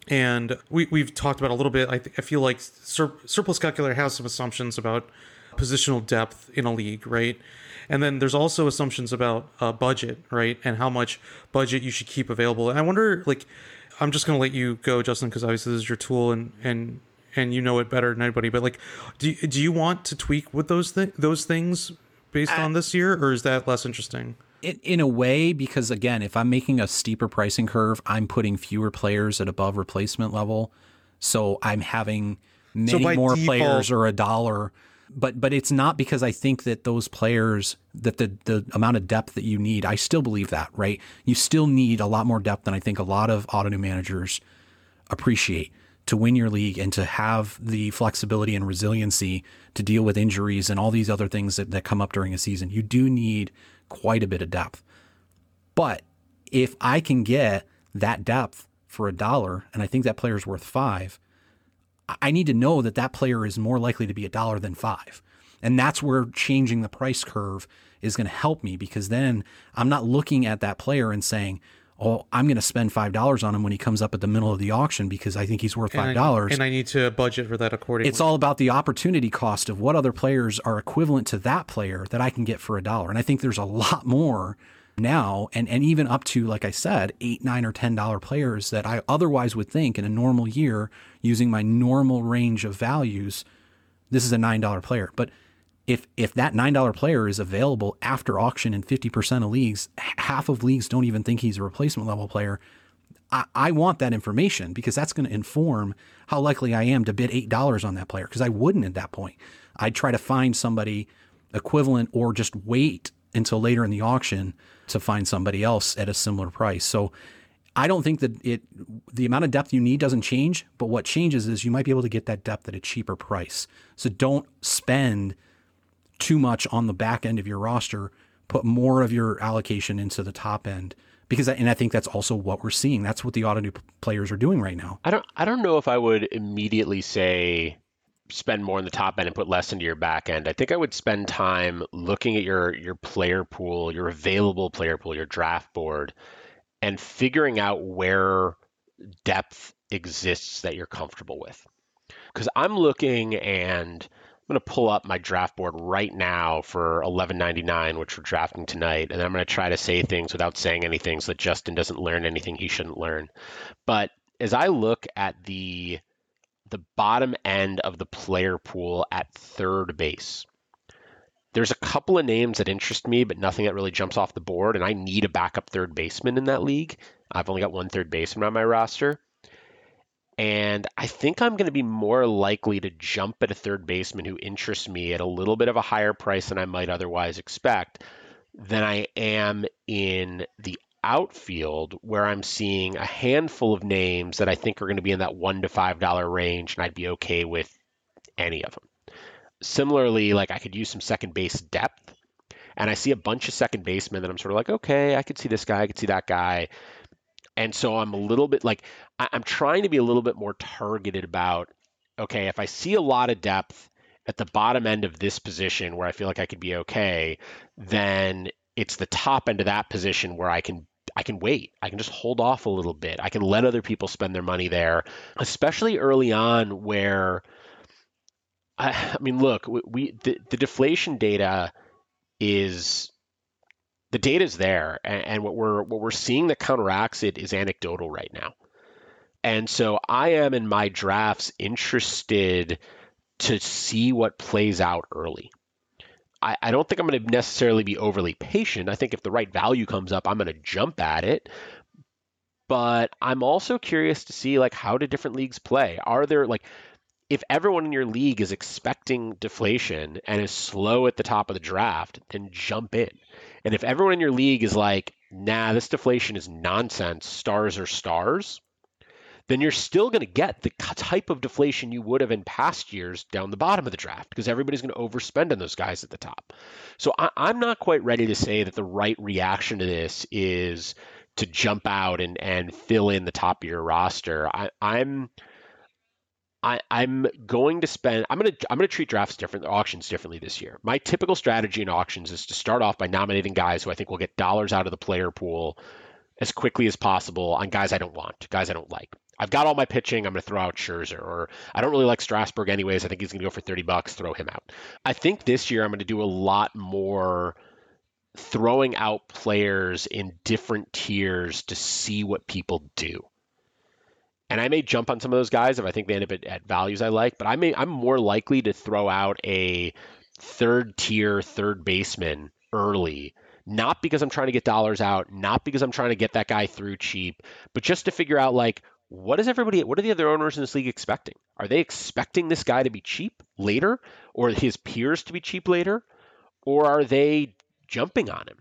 and we, we've talked about a little bit. I, th- I feel like sur- surplus calculator has some assumptions about positional depth in a league, right? And then there's also assumptions about uh, budget, right, and how much budget you should keep available. And I wonder, like, I'm just gonna let you go, Justin, because obviously this is your tool, and and and you know it better than anybody. But like, do do you want to tweak with those th- those things based I, on this year, or is that less interesting? In, in a way, because again, if I'm making a steeper pricing curve, I'm putting fewer players at above replacement level. So I'm having many so more default, players or a dollar. But but it's not because I think that those players that the the amount of depth that you need, I still believe that, right? You still need a lot more depth than I think a lot of Ottoneu managers appreciate to win your league and to have the flexibility and resiliency to deal with injuries and all these other things that, that come up during a season. You do need quite a bit of depth. But if I can get that depth for a dollar, and I think that player is worth five, I need to know that that player is more likely to be a dollar than five. And that's where changing the price curve is going to help me because then I'm not looking at that player and saying, oh, I'm going to spend five dollars on him when he comes up at the middle of the auction because I think he's worth five dollars. And, I need to budget for that accordingly. It's all about the opportunity cost of what other players are equivalent to that player that I can get for a dollar. And I think there's a lot more now, and and even up to like I said, eight, nine, or ten dollar players that I otherwise would think in a normal year using my normal range of values, this is a nine dollar player, but if if that nine dollar player is available after auction in fifty percent of leagues, half of leagues don't even think he's a replacement level player. I, I want that information because that's going to inform how likely I am to bid eight dollars on that player. Because I wouldn't at that point. I'd try to find somebody equivalent or just wait until later in the auction to find somebody else at a similar price. So I don't think that it the amount of depth you need doesn't change, but what changes is you might be able to get that depth at a cheaper price. So don't spend too much on the back end of your roster. Put more of your allocation into the top end because and I think that's also what we're seeing. That's what the Ottoneu players are doing right now. I don't I don't know if I would immediately say spend more in the top end and put less into your back end. I think I would spend time looking at your your player pool, your available player pool, your draft board and figuring out where depth exists that you're comfortable with. Cuz I'm looking and I'm going to pull up my draft board right now for 11.99, which we're drafting tonight, and I'm going to try to say things without saying anything so that Justin doesn't learn anything he shouldn't learn. But as I look at the the bottom end of the player pool at third base, there's a couple of names that interest me, but nothing that really jumps off the board, and I need a backup third baseman in that league. I've only got one third baseman on my roster. And I think I'm going to be more likely to jump at a third baseman who interests me at a little bit of a higher price than I might otherwise expect than I am in the outfield where I'm seeing a handful of names that I think are going to be in that one to five dollar range, and I'd be okay with any of them. Similarly, like I could use some second base depth. and I see a bunch of second basemen that I'm sort of like, okay, I could see this guy, I could see that guy. And so I'm a little bit like, I, I'm trying to be a little bit more targeted about, okay, if I see a lot of depth at the bottom end of this position where I feel like I could be okay, then it's the top end of that position where I can I can wait. I can just hold off a little bit. I can let other people spend their money there, especially early on where I, I mean, look, we, we the, the deflation data is the data is there, and, and what we're what we're seeing that counteracts it is anecdotal right now. And so I am in my drafts interested to see what plays out early. I, I don't think I'm going to necessarily be overly patient. I think if the right value comes up, I'm going to jump at it. But I'm also curious to see like how do different leagues play? Are there like if everyone in your league is expecting deflation and is slow at the top of the draft, then jump in. And if everyone in your league is like, nah, this deflation is nonsense, stars are stars, then you're still going to get the type of deflation you would have in past years down the bottom of the draft because everybody's going to overspend on those guys at the top. So I, am not quite ready to say that the right reaction to this is to jump out and, and fill in the top of your roster. I, I'm I, am going to spend. I'm gonna. I'm gonna treat drafts different, auctions differently this year. My typical strategy in auctions is to start off by nominating guys who I think will get dollars out of the player pool as quickly as possible on guys I don't want, guys I don't like. I've got all my pitching. I'm going to throw out Scherzer, or I don't really like Strasburg anyways. I think he's going to go for 30 bucks. Throw him out. I think this year I'm going to do a lot more throwing out players in different tiers to see what people do. And I may jump on some of those guys if I think they end up at, at values I like, but I may I'm more likely to throw out a third tier third baseman early not because I'm trying to get dollars out, not because I'm trying to get that guy through cheap, but just to figure out like what is everybody what are the other owners in this league expecting? Are they expecting this guy to be cheap later or his peers to be cheap later or are they jumping on him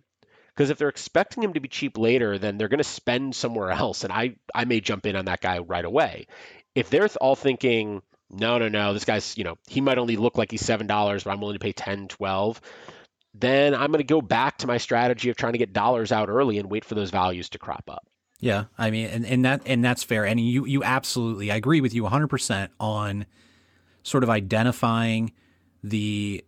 because if they're expecting him to be cheap later then they're going to spend somewhere else and i i may jump in on that guy right away if they're all thinking no no no this guy's you know he might only look like he's seven dollars but i'm willing to pay 10 12 then i'm going to go back to my strategy of trying to get dollars out early and wait for those values to crop up yeah, I mean, and, and that and that's fair. And you you absolutely, I agree with you 100 percent on sort of identifying the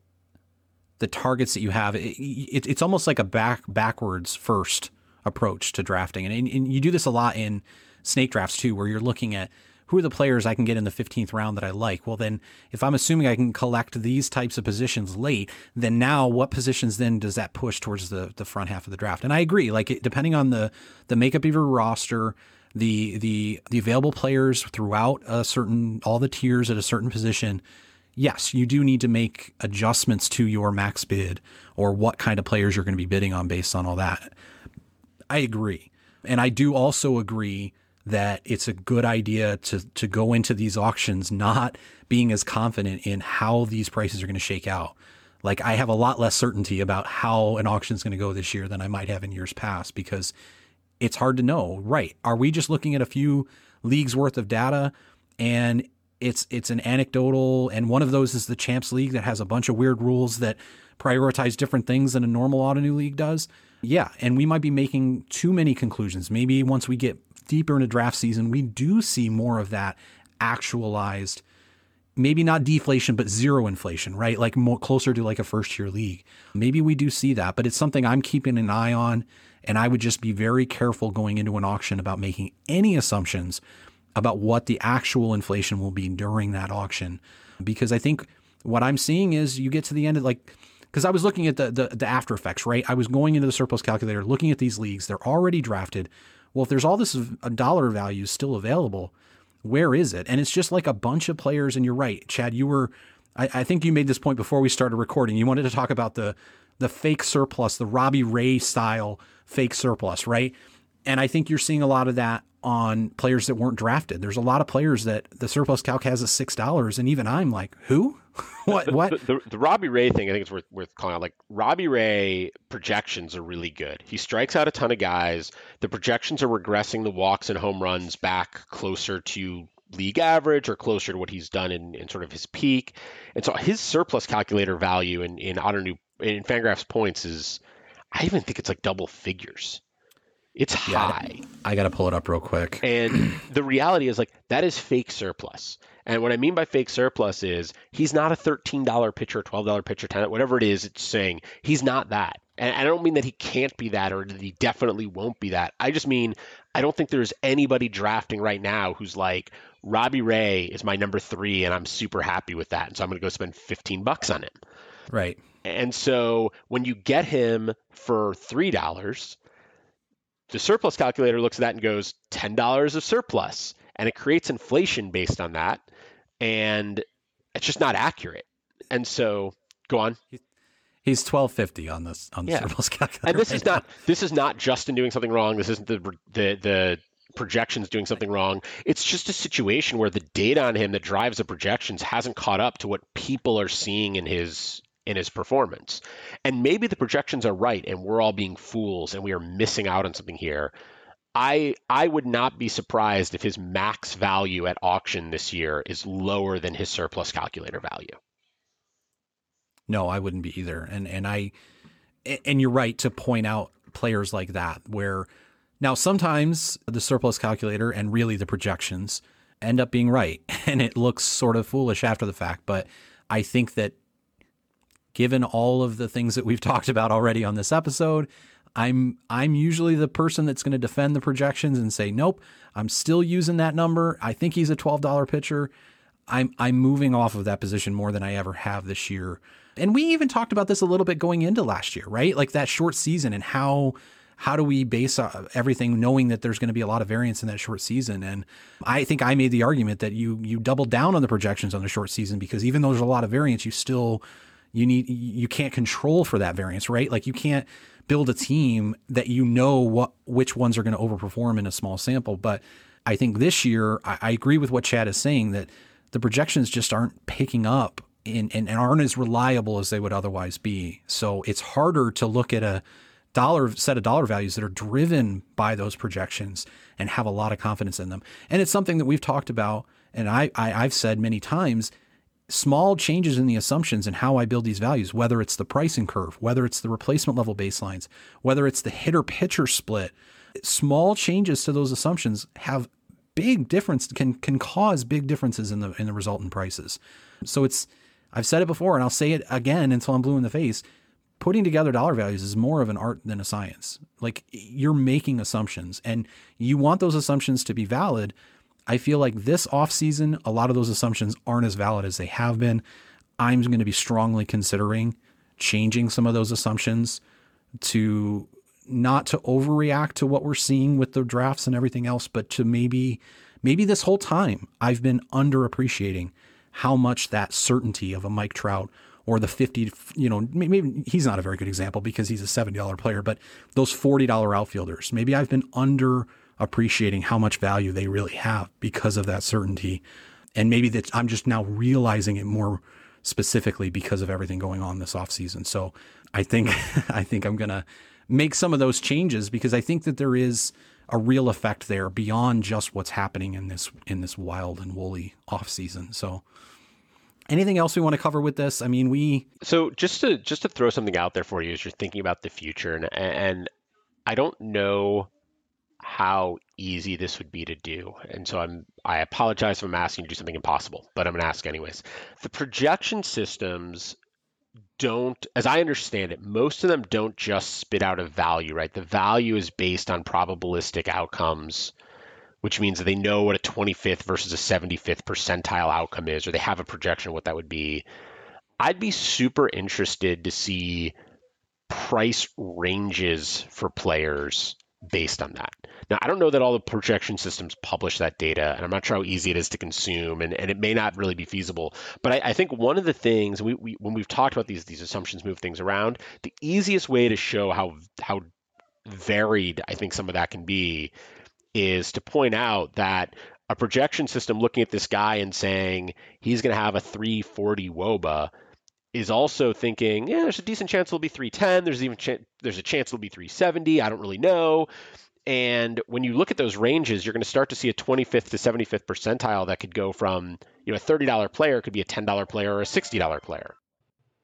the targets that you have. It, it, it's almost like a back backwards first approach to drafting, and, and you do this a lot in snake drafts too, where you're looking at who are the players I can get in the 15th round that I like? Well, then if I'm assuming I can collect these types of positions late, then now what positions then does that push towards the, the front half of the draft? And I agree, like depending on the, the makeup of your roster, the, the, the available players throughout a certain, all the tiers at a certain position, yes, you do need to make adjustments to your max bid or what kind of players you're going to be bidding on based on all that. I agree. And I do also agree that it's a good idea to to go into these auctions not being as confident in how these prices are going to shake out. Like I have a lot less certainty about how an auction is going to go this year than I might have in years past because it's hard to know. Right? Are we just looking at a few leagues worth of data and it's it's an anecdotal and one of those is the champs league that has a bunch of weird rules that prioritize different things than a normal Ottoneu league does yeah and we might be making too many conclusions maybe once we get deeper into draft season, we do see more of that actualized, maybe not deflation, but zero inflation, right? Like more closer to like a first year league. Maybe we do see that, but it's something I'm keeping an eye on. And I would just be very careful going into an auction about making any assumptions about what the actual inflation will be during that auction. Because I think what I'm seeing is you get to the end of like, because I was looking at the, the, the after effects, right? I was going into the surplus calculator, looking at these leagues. They're already drafted. Well, if there's all this uh, dollar value still available, where is it? And it's just like a bunch of players. And you're right, Chad. You were, I, I think you made this point before we started recording. You wanted to talk about the the fake surplus, the Robbie Ray style fake surplus, right? And I think you're seeing a lot of that on players that weren't drafted. There's a lot of players that the surplus calc has at six dollars, and even I'm like, who? what? What? The, the, the, Robbie Ray thing, I think it's worth worth calling out. Like Robbie Ray projections are really good. He strikes out a ton of guys. The projections are regressing the walks and home runs back closer to league average or closer to what he's done in, in sort of his peak. And so his surplus calculator value in, in Ottoneu in Fangraphs points is, I even think it's like double figures. It's Yeah, I- high. I got to pull it up real quick. And the reality is like that is fake surplus. And what I mean by fake surplus is he's not a $13 pitcher, $12 pitcher, 10 whatever it is it's saying. He's not that. And I don't mean that he can't be that or that he definitely won't be that. I just mean I don't think there's anybody drafting right now who's like Robbie Ray is my number 3 and I'm super happy with that. And so I'm going to go spend 15 bucks on him. Right. And so when you get him for three dollars, the surplus calculator looks at that and goes ten dollars of surplus, and it creates inflation based on that, and it's just not accurate. And so go on. He's twelve fifty on this on the Yeah. surplus calculator. And this right is now. not this is not Justin doing something wrong. This isn't the the the projections doing something wrong. It's just a situation where the data on him that drives the projections hasn't caught up to what people are seeing in his in his performance. And maybe the projections are right and we're all being fools and we are missing out on something here. I I would not be surprised if his max value at auction this year is lower than his surplus calculator value. No, I wouldn't be either. And and I and you're right to point out players like that where now sometimes the surplus calculator and really the projections end up being right and it looks sort of foolish after the fact, but I think that given all of the things that we've talked about already on this episode, I'm I'm usually the person that's going to defend the projections and say, "Nope, I'm still using that number. I think he's a $12 pitcher." I'm I'm moving off of that position more than I ever have this year. And we even talked about this a little bit going into last year, right? Like that short season and how how do we base uh, everything knowing that there's going to be a lot of variance in that short season? And I think I made the argument that you you double down on the projections on the short season because even though there's a lot of variance, you still you need you can't control for that variance, right? Like you can't build a team that you know what which ones are going to overperform in a small sample. But I think this year I, I agree with what Chad is saying that the projections just aren't picking up and, and, and aren't as reliable as they would otherwise be. So it's harder to look at a dollar set of dollar values that are driven by those projections and have a lot of confidence in them. And it's something that we've talked about, and I, I I've said many times. Small changes in the assumptions and how I build these values, whether it's the pricing curve, whether it's the replacement level baselines, whether it's the hitter pitcher split, small changes to those assumptions have big difference can can cause big differences in the in the resultant prices. So it's I've said it before and I'll say it again until I'm blue in the face. Putting together dollar values is more of an art than a science. Like you're making assumptions and you want those assumptions to be valid. I feel like this offseason, a lot of those assumptions aren't as valid as they have been. I'm going to be strongly considering changing some of those assumptions to not to overreact to what we're seeing with the drafts and everything else, but to maybe maybe this whole time I've been underappreciating how much that certainty of a Mike Trout or the 50, you know, maybe he's not a very good example because he's a $70 player, but those $40 outfielders, maybe I've been underappreciating how much value they really have because of that certainty. And maybe that I'm just now realizing it more specifically because of everything going on this offseason. So I think I think I'm gonna make some of those changes because I think that there is a real effect there beyond just what's happening in this in this wild and woolly offseason. So anything else we want to cover with this? I mean, we So just to just to throw something out there for you as you're thinking about the future, and and I don't know how easy this would be to do, and so I'm I apologize if I'm asking you to do something impossible, but I'm gonna ask anyways. The projection systems don't, as I understand it, most of them don't just spit out a value, right? The value is based on probabilistic outcomes which means that they know what a 25th versus a 75th percentile outcome is, or they have a projection of what that would be. I'd be super interested to see price ranges for players based on that. Now, I don't know that all the projection systems publish that data, and I'm not sure how easy it is to consume, and, and it may not really be feasible. But I, I think one of the things we, we when we've talked about these these assumptions move things around, the easiest way to show how how varied I think some of that can be is to point out that a projection system looking at this guy and saying he's going to have a 340 woba is also thinking, yeah, there's a decent chance it'll be 310. There's even ch- there's a chance it'll be 370. I don't really know. And when you look at those ranges, you're going to start to see a 25th to 75th percentile that could go from, you know, a $30 player could be a $10 player or a $60 player.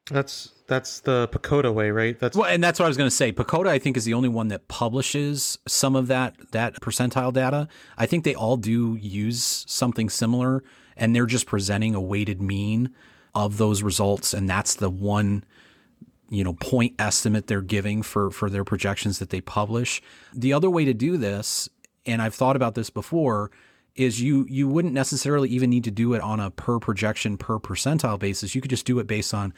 That's That's the PECOTA way, right? That's Well, and that's what I was going to say. PECOTA, I think, is the only one that publishes some of that that percentile data. I think they all do use something similar, and they're just presenting a weighted mean of those results, and that's the one you know point estimate they're giving for for their projections that they publish. The other way to do this, and I've thought about this before, is you you wouldn't necessarily even need to do it on a per projection per percentile basis. You could just do it based on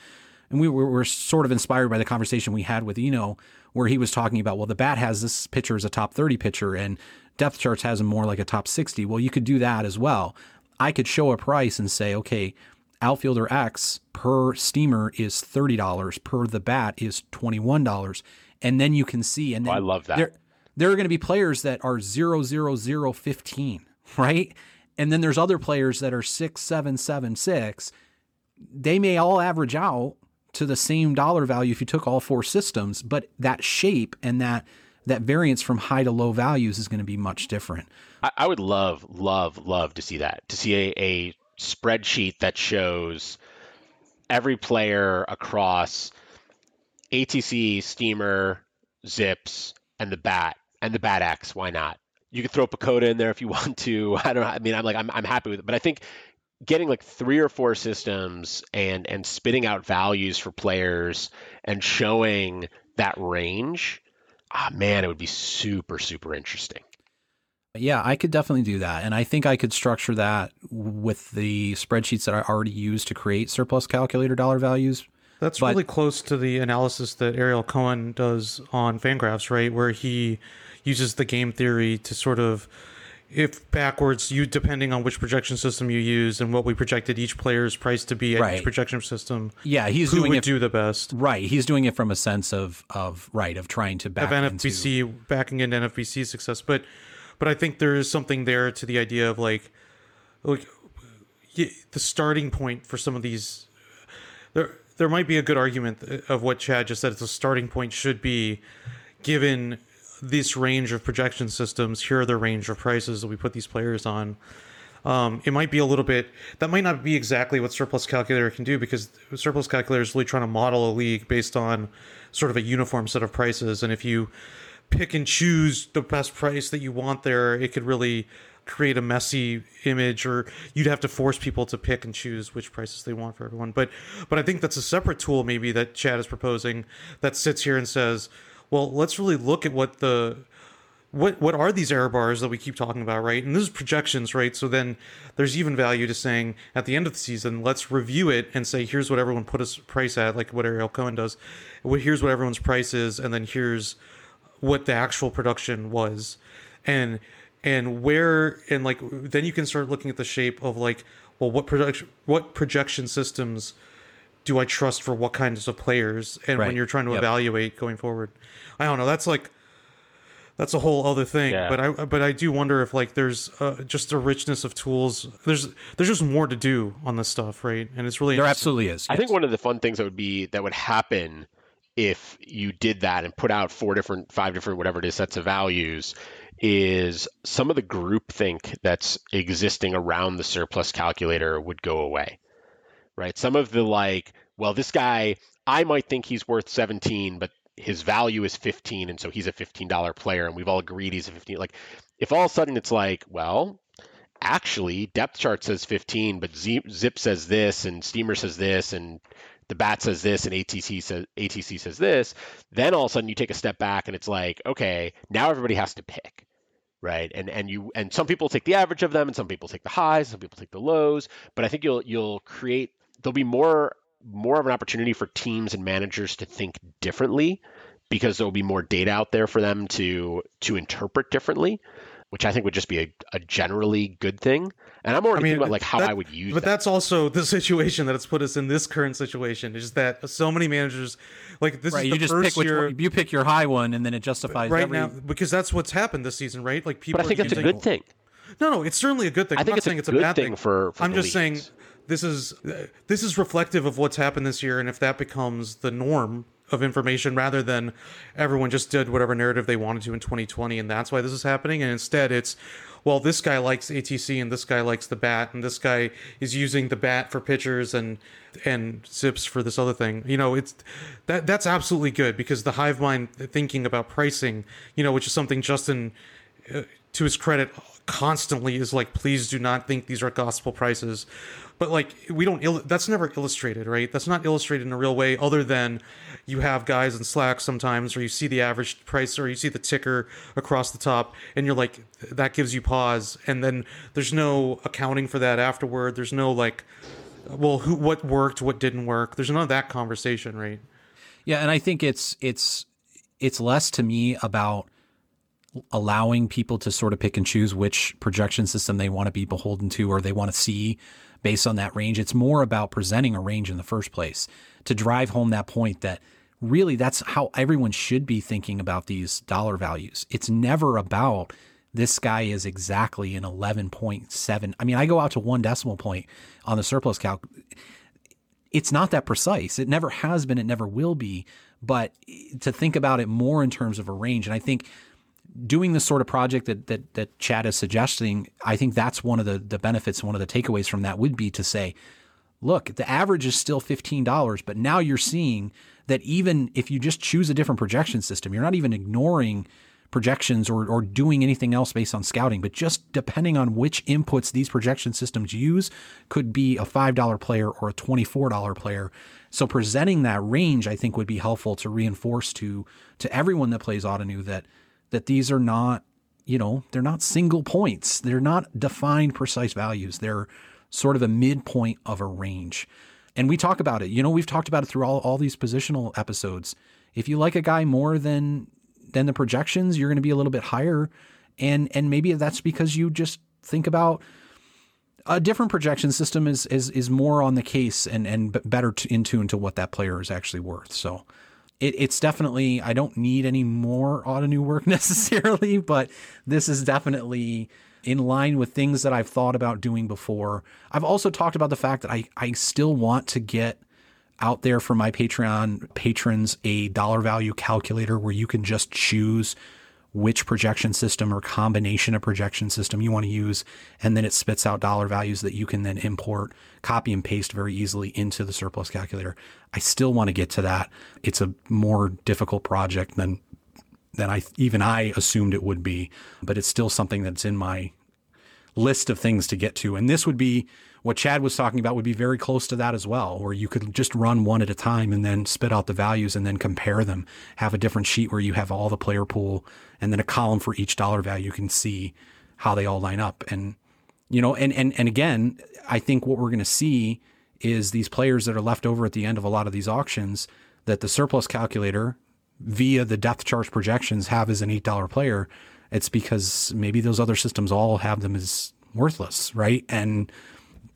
and we were, sort of inspired by the conversation we had with Eno, where he was talking about, well, the bat has this pitcher as a top 30 pitcher and depth charts has him more like a top 60. Well, you could do that as well. I could show a price and say, okay, outfielder X per steamer is $30, per the bat is $21. And then you can see, and oh, then I love that. There, there are going to be players that are 0, 0, 0, 15, right? And then there's other players that are 6, 7, 7, 6. They may all average out to the same dollar value if you took all four systems, but that shape and that that variance from high to low values is going to be much different. I, I would love, love, love to see that. To see a, a spreadsheet that shows every player across ATC, Steamer, Zips, and the Bat, and the Bat X. Why not? You could throw PECOTA in there if you want to. I don't. I mean, I'm like, I'm, I'm happy with it. But I think getting like three or four systems and and spitting out values for players and showing that range, ah man, it would be super, super interesting. Yeah, I could definitely do that. And I think I could structure that with the spreadsheets that I already use to create surplus calculator dollar values. That's But- really close to the analysis that Ariel Cohen does on Fangraphs, right? Where he uses the game theory to sort of, if backwards, you depending on which projection system you use and what we projected each player's price to be at Right. each projection system, Yeah, he's who doing would it do the best? right. He's doing it from a sense of of right of trying to back of into NFBC backing into NFBC success, but but I think there is something there to the idea of like like the starting point for some of these. There there might be a good argument of what Chad just said. It's a starting point should be given this range of projection systems. Here are the range of prices that we put these players on. Um, it might be a little bit that might not be exactly what surplus calculator can do because surplus calculator is really trying to model a league based on sort of a uniform set of prices and if you pick and choose the best price that you want there it could really create a messy image or you'd have to force people to pick and choose which prices they want for everyone but but i think that's a separate tool maybe that chad is proposing that sits here and says well let's really look at what the what what are these error bars that we keep talking about, right? And this is projections, right? So then there's even value to saying at the end of the season, let's review it and say here's what everyone put a price at, like what Ariel Cohen does. Here's what everyone's price is, and then here's what the actual production was, and and where and like then you can start looking at the shape of like well what production what projection systems do I trust for what kinds of players and when you're trying to Yep. evaluate going forward. I don't know. That's like that's a whole other thing. Yeah. But I but I do wonder if like there's uh, just a richness of tools. There's there's just more to do on this stuff, right? And it's really There absolutely is. I think one of the fun things that would be that would happen if you did that and put out four different, five different, whatever it is, sets of values, is some of the groupthink that's existing around the surplus calculator would go away, right? Some of the like, well, this guy, I might think he's worth 17, but his value is 15, and so he's a $15 player, and we've all agreed he's a 15. Like, if all of a sudden it's like, well, actually depth chart says 15 but zip says this and steamer says this and the bat says this and atc says atc says this then all of a sudden you take a step back and it's like okay now everybody has to pick right? And and you and some people take the average of them and some people take the highs some people take the lows but i think you'll you'll create there'll be more more of an opportunity for teams and managers to think differently because there'll be more data out there for them to to interpret differently which I think would just be a, a generally good thing. And I'm already thinking about like how that- I would use But that. that's also the situation that it's put us in this current situation is that so many managers like this right. is You the just first pick year one, you pick your high one, and then it justifies right every, now because that's what's happened this season, right? Like people But I think are that's a good thing. No, no, it's certainly a good thing. I I'm think not it's a saying it's a bad thing for- for I'm the just saying this is this is reflective of what's happened this year, and if that becomes the norm of information rather than everyone just did whatever narrative they wanted to in 2020, and that's why this is happening, and instead it's well, this guy likes ATC and this guy likes the bat and this guy is using the bat for pitchers and and zips for this other thing. You know, it's that that's absolutely good because the hive mind thinking about pricing, you know, which is something Justin uh, to his credit constantly is like please do not think these are gospel prices. But like we don't il- that's never illustrated right? That's not illustrated in a real way other than you have guys in slack sometimes or you see the average price or you see the ticker across the top and you're like that gives you pause. And then there's no accounting for that afterward. There's no like well who what worked what didn't work. There's none of that conversation right? Yeah, and I think it's it's it's less to me about allowing people to sort of pick and choose which projection system they want to be beholden to or they want to see based on that range. It's more about presenting a range in the first place to drive home that point that really that's how everyone should be thinking about these dollar values. It's never about this guy is exactly an 11.7. I mean, I go out to one decimal point on the surplus calc it's not that precise. It never has been. It never will be. But to think about it more in terms of a range, and I think doing the sort of project that that that Chad is suggesting, I think that's one of the the benefits. One of the takeaways from that would be to say, look, the average is still fifteen dollars, but now you're seeing that even if you just choose a different projection system, you're not even ignoring projections or, or doing anything else based on scouting, but just depending on which inputs these projection systems use could be a $5 player or a $24 player. So presenting that range, I think would be helpful to reinforce to, to everyone that plays Ottoneu that, that these are not, you know, they're not single points. They're not defined precise values. They're sort of a midpoint of a range. And we talk about it. You know, we've talked about it through all, all these positional episodes. If you like a guy more than than the projections, you're going to be a little bit higher. And and maybe that's because you just think about a different projection system is is is more on the case and and better in tune to what that player is actually worth. So it, it's definitely I don't need any more Ottoneu work necessarily, but this is definitely in line with things that I've thought about doing before. I've also talked about the fact that I I still want to get out there for my Patreon patrons a dollar value calculator where you can just choose which projection system or combination of projection system you want to use. And then it spits out dollar values that you can then import, copy and paste very easily into the surplus calculator. I still want to get to that. It's a more difficult project than than I even I assumed it would be, but it's still something that's in my list of things to get to. And this would be what Chad was talking about would be very close to that as well, where you could just run one at a time and then spit out the values and then compare them. Have a different sheet where you have all the player pool and then a column for each dollar value. You can see how they all line up. And, you know, and, and, and again, I think what we're going to see is these players that are left over at the end of a lot of these auctions that the surplus calculator via the depth charts projections have as an $8 player. It's because maybe those other systems all have them as worthless, right? And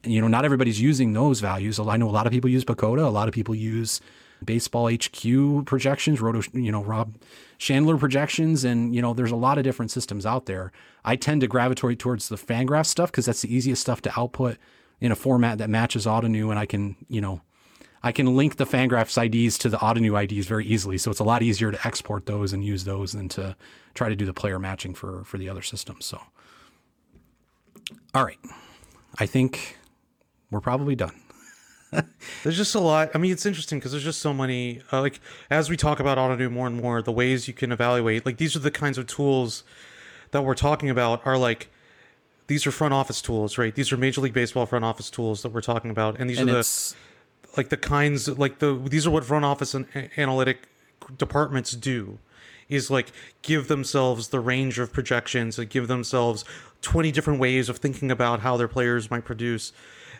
you know, not everybody's using those values. I know a lot of people use PECOTA. A lot of people use baseball HQ projections, Roto, you know, Rob Chandler projections. And, you know, there's a lot of different systems out there. I tend to gravitate towards the Fangraph stuff because that's the easiest stuff to output in a format that matches Ottoneu. And I can, you know, I can link the Fangraphs IDs to the Ottoneu IDs very easily. So it's a lot easier to export those and use those than to try to do the player matching for, for the other systems. So, all right. I think we're probably done. There's just a lot. I mean, it's interesting because there's just so many. Uh, like as we talk about Ottoneu more and more, the ways you can evaluate. Like these are the kinds of tools that we're talking about. Are like these are front office tools, right? These are Major League Baseball front office tools that we're talking about, and these And are the like the kinds like the these are what front office and analytic departments do is like give themselves the range of projections and give themselves 20 different ways of thinking about how their players might produce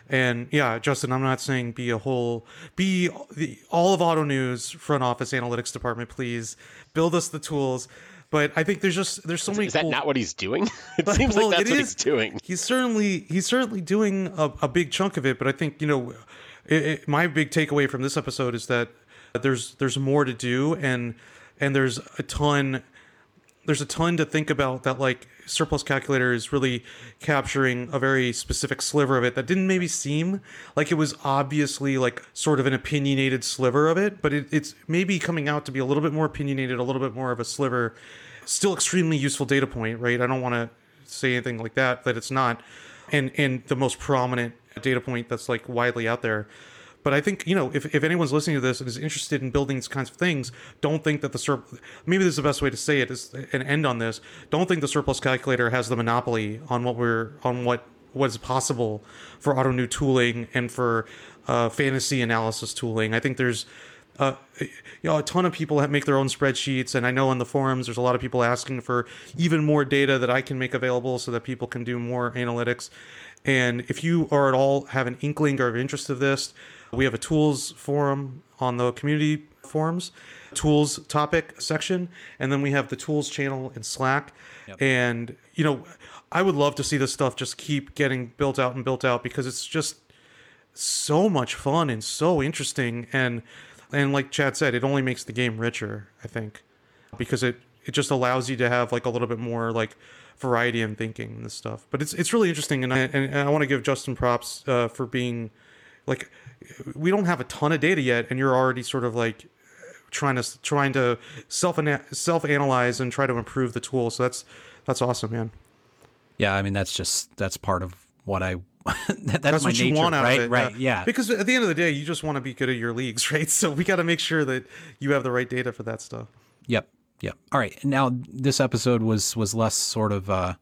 and yeah justin i'm not saying be a whole be the all of Ottoneu's front office analytics department please build us the tools but i think there's just there's so many Is that cool- not what he's doing? It but- seems well, like that's what is- he's doing. He's certainly he's certainly doing a, a big chunk of it, but I think you know, it, it, my big takeaway from this episode is that there's there's more to do, and and there's a ton there's a ton to think about that like surplus calculator is really capturing a very specific sliver of it that didn't maybe seem like it was obviously like sort of an opinionated sliver of it but it, it's maybe coming out to be a little bit more opinionated a little bit more of a sliver. Still extremely useful data point right? I don't want to say anything like that that it's not, and and the most prominent data point that's like widely out there. But I think you know if, if anyone's listening to this and is interested in building these kinds of things, don't think that the sur- maybe this is the best way to say it is an end on this. Don't think the surplus calculator has the monopoly on what we're on what what is possible for Ottoneu tooling and for uh, fantasy analysis tooling. I think there's uh, you know, a ton of people make their own spreadsheets, and I know on the forums there's a lot of people asking for even more data that I can make available so that people can do more analytics. And if you are at all have an inkling or of interest of this, we have a tools forum on the community forums, tools topic section, and then we have the tools channel in Slack. And you know, I would love to see this stuff just keep getting built out and built out because it's just so much fun and so interesting and and like Chad said, it only makes the game richer, I think. Because it it just allows you to have like a little bit more like variety in thinking and this stuff. But it's it's really interesting and I and I want to give Justin props uh, for being like we don't have a ton of data yet and you're already sort of like trying to trying to self self analyze and try to improve the tool. So that's that's awesome, man. Yeah, I mean that's just that's part of what I that, that's, what nature, you want out right? of it, right? Yeah. Because at the end of the day, you just want to be good at your leagues, right? So we got to make sure that you have the right data for that stuff. Yep. Yep. All right. Now this episode was was less sort of uh,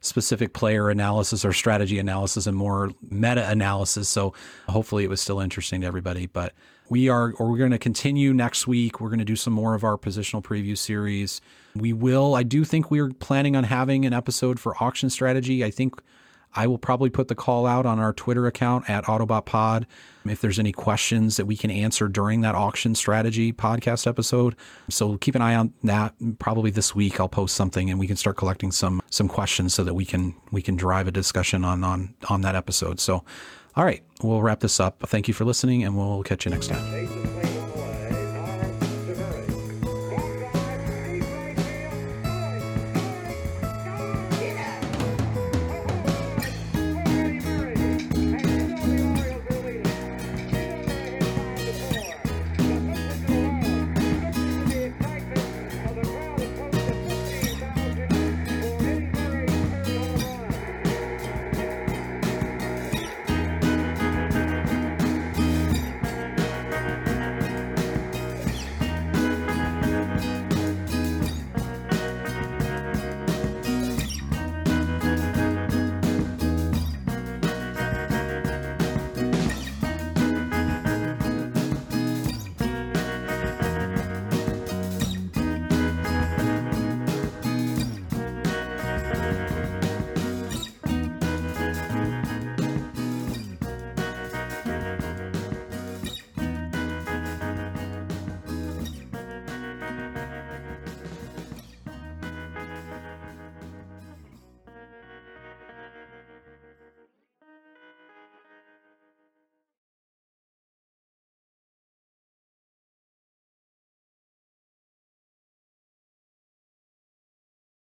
specific player analysis or strategy analysis and more meta analysis. So hopefully it was still interesting to everybody. But we are or we're going to continue next week. We're going to do some more of our positional preview series. We will. I do think we're planning on having an episode for auction strategy. I think I will probably put the call out on our Twitter account at Ottobot Pod. if there's any questions that we can answer during that auction strategy podcast episode. So keep an eye on that. Probably this week I'll post something and we can start collecting some some questions so that we can we can drive a discussion on on on that episode. So all right, we'll wrap this up. Thank you for listening and we'll catch you next time.